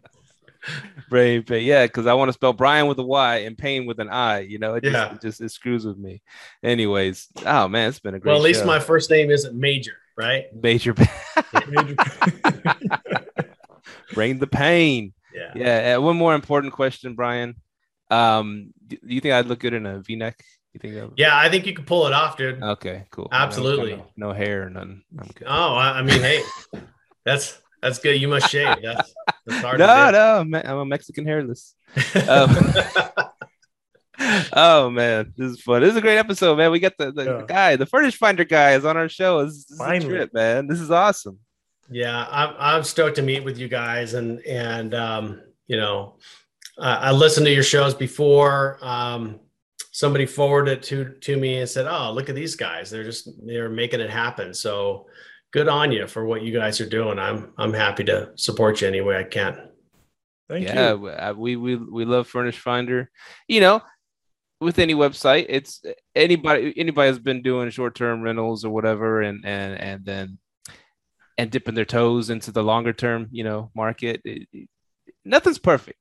Brain pain. yeah, because I want to spell Brian with a Y and pain with an I. You know, it just, it just it screws with me. Anyways, oh man, it's been a great. Well, at least show. my first name isn't Major, right? major [LAUGHS] bring the pain. Yeah. Yeah. uh, one more important question, Brian. Um, do you think I'd look good in a V-neck? You think? That Yeah, I think you can pull it off, dude. Okay, cool. Absolutely. No, no hair or nothing. I'm good. Oh, I, I mean, hey, [LAUGHS] that's that's good. You must shave. That's that's hard. no, no, I'm, a Mexican hairless. Um, [LAUGHS] oh man, this is fun. This is a great episode, man. We got the, the, the Yeah. guy, the furnish finder guy, is on our show. This, this is a trip, man. This is awesome. Yeah, I'm I'm stoked to meet with you guys, and and um, you know, I, I listened to your shows before. Um, somebody forwarded it to to me and said, "Oh, look at these guys. They're just they're making it happen." So good on you for what you guys are doing. I'm I'm happy to support you any way I can. Thank yeah, you. w- uh, we we we love Furnish Finder. You know, with any website, it's anybody anybody has been doing short term rentals or whatever, and and and then and dipping their toes into the longer term, you know, market. It- it- nothing's perfect.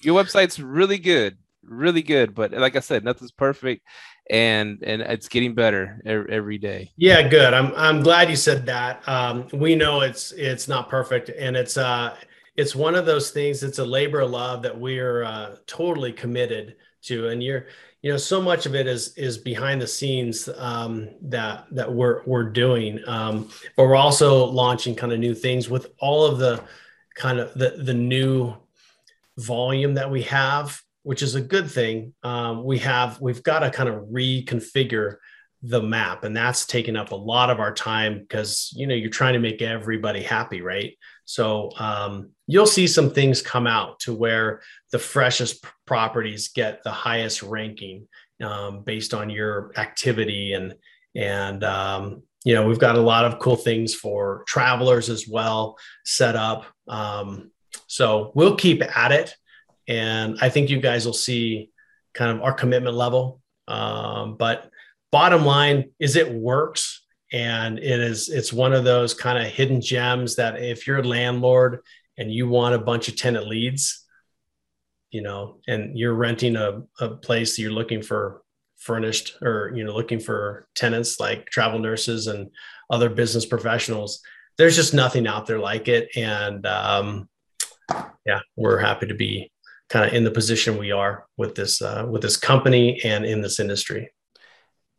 Your website's really good, really good, but like I said, nothing's perfect, and and it's getting better every, every day. Yeah, good. I'm I'm glad you said that. Um, we know it's it's not perfect, and it's uh it's one of those things. It's a labor of love that we're uh, totally committed to, and you're you know so much of it is is behind the scenes um, that that we're we're doing, um, but we're also launching kind of new things with all of the kind of the the new volume that we have, which is a good thing. Um, we have we've got to kind of reconfigure the map and that's taken up a lot of our time because you know you're trying to make everybody happy right so um, you'll see some things come out to where the freshest properties get the highest ranking um, based on your activity and and um, you know we've got a lot of cool things for travelers as well set up um, so we'll keep at it. And i think you guys will see kind of our commitment level um, but bottom line is it works and it is it's one of those kind of hidden gems that if you're a landlord and you want a bunch of tenant leads you know and you're renting a, a place you're looking for furnished or you know looking for tenants like travel nurses and other business professionals there's just nothing out there like it. And um, yeah we're happy to be kind of in the position we are with this uh, with this company and in this industry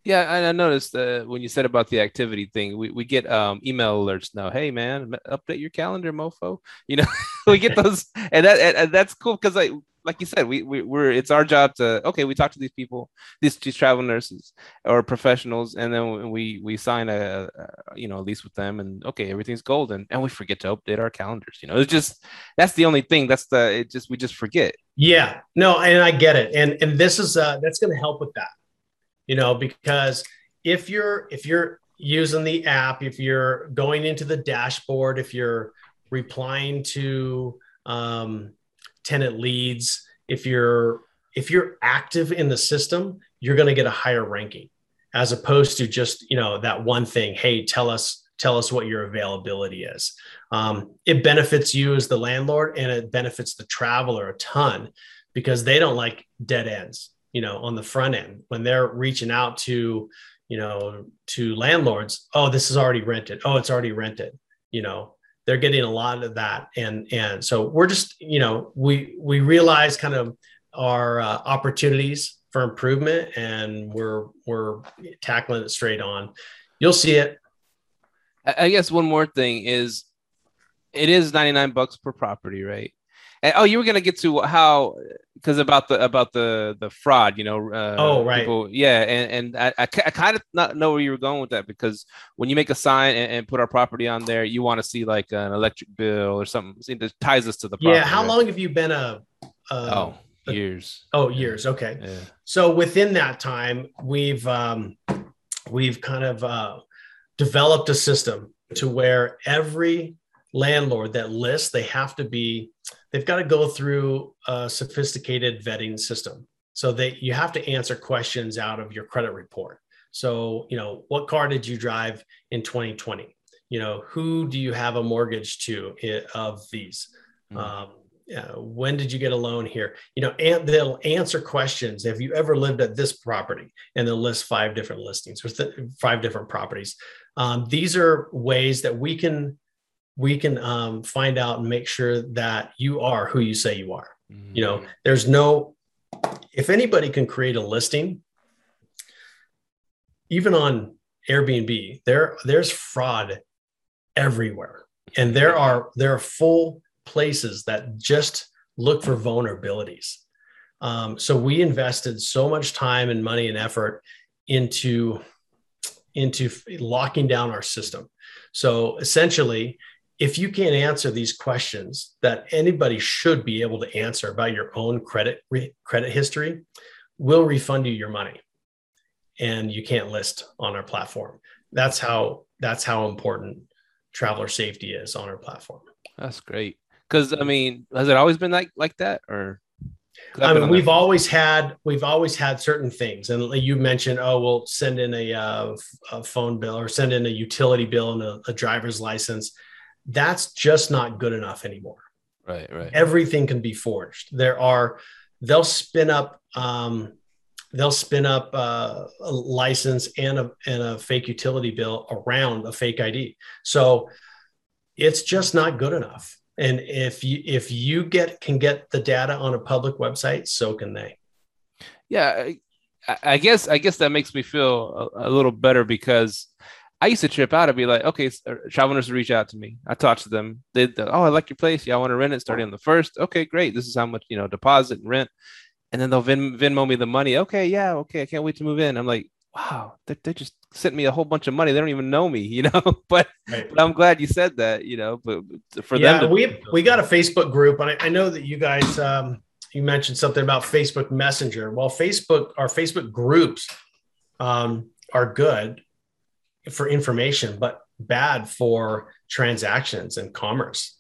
yeah, and I noticed uh, when you said about the activity thing, we, we get um, email alerts now. Hey, man, update your calendar, mofo. You know, [LAUGHS] we get those, and that and, and that's cool because like like you said, we, we we're it's our job to okay, we talk to these people, these these travel nurses or professionals, and then we we sign a, a you know a lease with them, and okay, everything's golden, and we forget to update our calendars. You know, it's just that's the only thing. That's the it just we just forget. Yeah, no, and I get it, and and this is uh that's going to help with that you know, because if you're if you're using the app, if you're going into the dashboard, if you're replying to um, tenant leads, if you're if you're active in the system, you're going to get a higher ranking as opposed to just you know that one thing. Hey, tell us tell us what your availability is. Um, it benefits you as the landlord and it benefits the traveler a ton because they don't like dead ends you know on the front end. When they're reaching out to you know to landlords oh this is already rented. Oh it's already rented you know they're getting a lot of that. And and so we're just you know we we realize kind of our uh, opportunities for improvement and we're we're tackling it straight on. You'll see it. I guess one more thing is it is 99 bucks per property right oh, you were gonna get to how because about the about the the fraud, you know. Uh, oh, right. People, yeah, and and I, I, I, kind of not know where you were going with that because when you make a sign and, and put our property on there, you want to see like an electric bill or something that ties us to the property. Yeah. How long have you been a? a oh, a, years. Oh, years. Okay. Yeah. So within that time, we've um, we've kind of uh, developed a system to where every landlord that lists they have to be they've got to go through a sophisticated vetting system. So that you have to answer questions out of your credit report. So, you know, what car did you drive in 2020? You know, who do you have a mortgage to of these? Mm-hmm. Um, uh, when did you get a loan here? You know, and they'll answer questions. Have you ever lived at this property? And they'll list five different listings with five different properties. Um, these are ways that we can we can um, find out and make sure that you are who you say you are. Mm-hmm. You know, there's no, if anybody can create a listing, even on Airbnb, there there's fraud everywhere, and there are there are full places that just look for vulnerabilities. Um, so we invested so much time and money and effort into into locking down our system. So essentially, if you can't answer these questions that anybody should be able to answer about your own credit re- credit history, we'll refund you your money, and you can't list on our platform. That's how that's how important traveler safety is on our platform. That's great. Because I mean, has it always been like like that, or? I mean, we've always had we've always had certain things, and you mentioned, oh, we'll send in a, uh, a phone bill or send in a utility bill and a, a driver's license that's just not good enough anymore. Right, right. Everything can be forged. There are, they'll spin up, um, they'll spin up uh, a license and a and a fake utility bill around a fake ID. So it's just not good enough. And if you if you get can get the data on a public website, so can they. Yeah, I, I guess I guess that makes me feel a, a little better because I used to trip out. I'd be like, okay, uh, travelers reach out to me. I talk to them. They, oh, I like your place. Yeah, I want to rent it starting on the first. Okay, great. This is how much you know deposit and rent, and then they'll Vin, Venmo me the money. Okay, yeah, okay. I can't wait to move in. I'm like, wow, they, they just sent me a whole bunch of money. They don't even know me, [LAUGHS] you know. but, Right. but I'm glad you said that, you know. But for yeah, them, to, we we got a Facebook group, and I, I know that you guys um, you mentioned something about Facebook Messenger. Well, Facebook our Facebook groups um, are good for information, but bad for transactions and commerce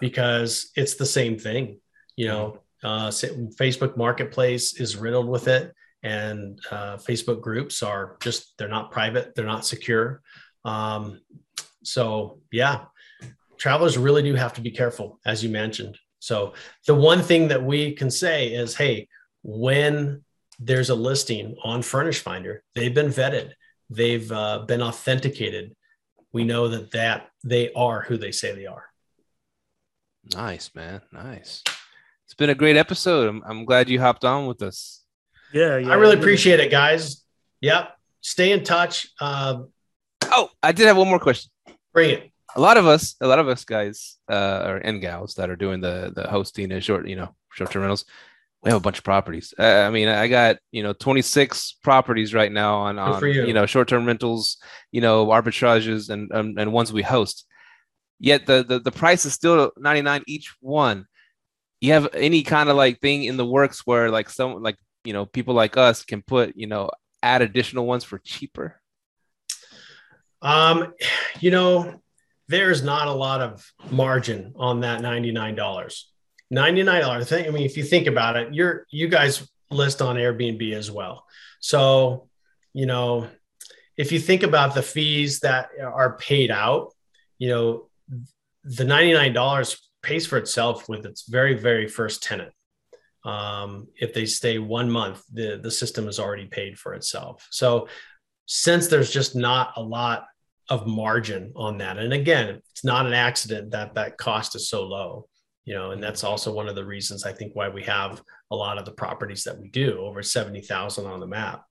because it's the same thing. You know, uh, Facebook Marketplace is riddled with it, and uh, Facebook groups are just they're not private, they're not secure. Um, so yeah, travelers really do have to be careful, as you mentioned. So the one thing that we can say is, hey, when there's a listing on Furnish Finder, they've been vetted, they've uh, been authenticated. We know that that they are who they say they are. nice man, nice. It's been a great episode. I'm, I'm glad you hopped on with us. Yeah, yeah. I really appreciate it, guys. Yep. Stay in touch. Uh, Oh, I did have one more question. bring it. a lot of us, a lot of us guys, uh, or and gals that are doing the the hosting and short, you know, short term rentals, we have a bunch of properties. Uh, I mean, I got you know 26 properties right now on on you. you. know short term rentals, you know, arbitrages and um, and ones we host. Yet the, the the price is still 99 each one. You have any kind of like thing in the works where like some like you know people like us can put you know add additional ones for cheaper. Um, you know, there's not a lot of margin on that $99. $99 thing. I mean, if you think about it, you're you guys list on Airbnb as well. So, you know, if you think about the fees that are paid out, you know, the $99 pays for itself with its very, very first tenant. Um, if they stay one month, the, the system is already paid for itself. So since there's just not a lot of margin on that, and again, it's not an accident that that cost is so low, you know, and that's also one of the reasons I think why we have a lot of the properties that we do over 70,000 on the map.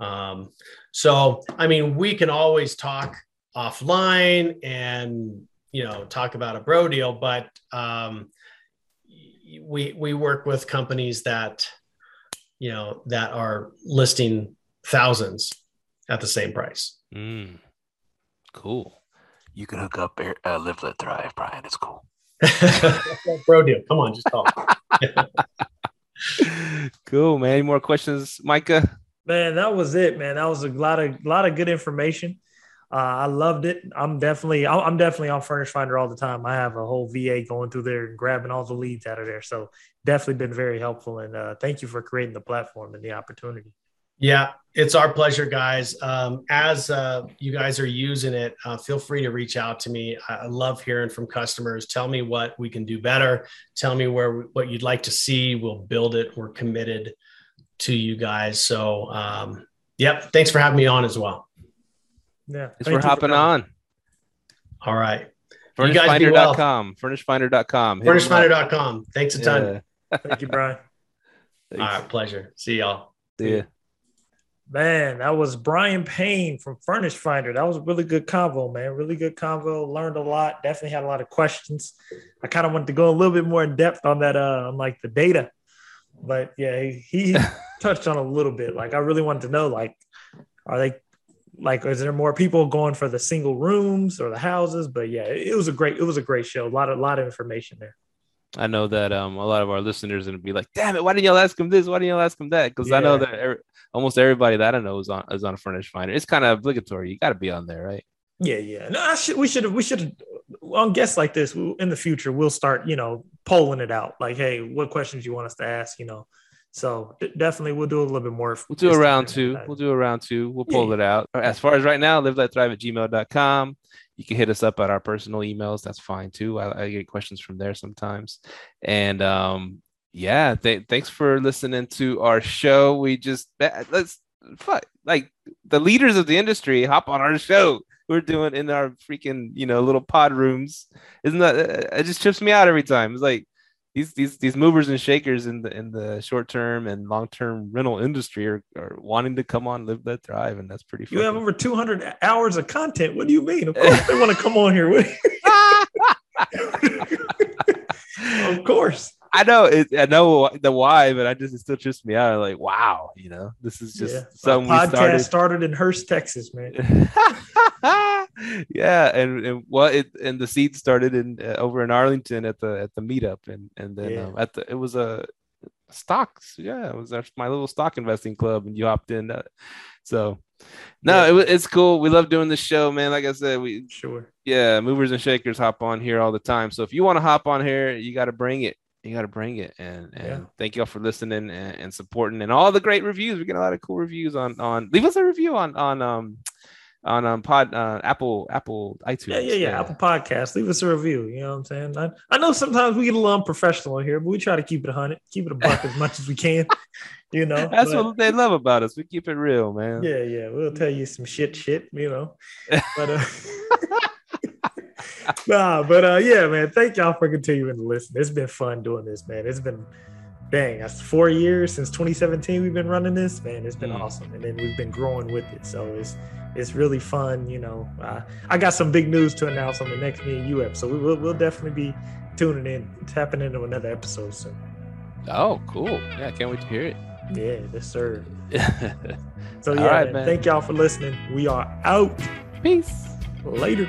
Um, so, I mean, we can always talk offline and, you know, talk about a bro deal, but, um, we, we work with companies that, you know, that are listing thousands at the same price. Mm, cool. You can hook up uh, Live Let Thrive, Brian. It's cool. [LAUGHS] bro deal. Come on, just talk. [LAUGHS] cool, man. Any more questions, Micah? Man, that was it, man. That was a lot of lot of good information. Uh, I loved it. I'm definitely I'm I'm definitely on Furnish Finder all the time. I have a whole VA going through there and grabbing all the leads out of there. So definitely been very helpful. And uh, thank you for creating the platform and the opportunity. Yeah, it's our pleasure, guys. Um, as uh, you guys are using it, uh, feel free to reach out to me. I, I love hearing from customers. Tell me what we can do better. Tell me where what you'd like to see. We'll build it. We're committed to you guys. So, um, yep. Thanks for having me on as well. Yeah. Thanks for hopping coming. on. All right. You guys be well. Furnishfinder.com. Furnishfinder.com. Hit 'em up. FurnishFinder.com. Thanks a ton. Yeah. Thank you, Brian. [LAUGHS] All right. Pleasure. See y'all. See ya. Man, that was Brian Payne from Furnish Finder. That was a really good convo, man. Really good convo. Learned a lot. Definitely had a lot of questions. I kind of wanted to go a little bit more in depth on that, uh, on like the data. But yeah, he, he [LAUGHS] touched on a little bit. Like I really wanted to know, like, are they like is there more people going for the single rooms or the houses? But yeah, it, was a great, it was a great show. A lot of lot of information there. I know that um, a lot of our listeners are gonna be like, "Damn it! Why didn't y'all ask him this? Why didn't y'all ask him that?" Because I know that every, almost everybody that I know is on is on a Furnish Finder. It's kind of obligatory. You got to be on there, right? Yeah, yeah. No, I should. We should. have We should. have On guests like this we- in the future, we'll start. You know, polling it out. Like, hey, what questions you want us to ask? You know, so d- definitely we'll do a little bit more. We'll do a round two. We'll do a round two. We'll Yeah, pull it out. As far as right now, live let thrive at gmail.com. You can hit us up at our personal emails. That's fine too. I, I get questions from there sometimes. And um, yeah, th- thanks for listening to our show. We just let's fuck like the leaders of the industry hop on our show. We're doing in our freaking you know little pod rooms. Isn't that it just trips me out every time? It's like these these these movers and shakers in the in the short term and long term rental industry are, are wanting to come on live let thrive and that's pretty funny. You have over 200 hours of content. What do you mean? Of course, they want to come on here. [LAUGHS] [LAUGHS] Of course. I know it. I know the why, but I just it still trips me out. I'm like, wow, you know, this is just Yeah. something podcast started. started in Hurst, Texas, man. [LAUGHS] yeah, and, and well, it and the seed started in uh, over in Arlington at the at the meetup, and and then Yeah. um, at the it was a stocks. Yeah, it was my little stock investing club, and you hopped in. Uh, so no, Yeah. it, it's cool. We love doing this show, man. Like I said, we Sure. yeah, movers and shakers hop on here all the time. So if you want to hop on here, you got to bring it. You got to bring it. And and Yeah. thank y'all for listening and, and supporting and all the great reviews. We get a lot of cool reviews on on. Leave us a review on on um on um pod uh, Apple Apple iTunes. Yeah, yeah, yeah. Apple Podcast. Leave us a review. You know what I'm saying? I, I know sometimes we get a little unprofessional here, but we try to keep it a hundred, keep it a buck as much as we can. [LAUGHS] You know, That's but- what they love about us. We keep it real, man. Yeah, yeah. We'll tell you some shit, shit. You know, [LAUGHS] but uh, [LAUGHS] [LAUGHS] nah, but uh, yeah, man. Thank y'all for continuing to listen. It's been fun doing this, man. It's been dang, that's four years since 2017 we've been running this, man. It's been Mm. awesome, and then we've been growing with it. So it's it's really fun. You know, uh, I got some big news to announce on the next me and you episode. We will we'll definitely be tuning in, tapping into another episode soon. Oh, cool. Yeah, can't wait to hear it. Yeah, yes, sir. [LAUGHS] So yeah, right, man, man. thank y'all for listening. We are out. Peace. Later.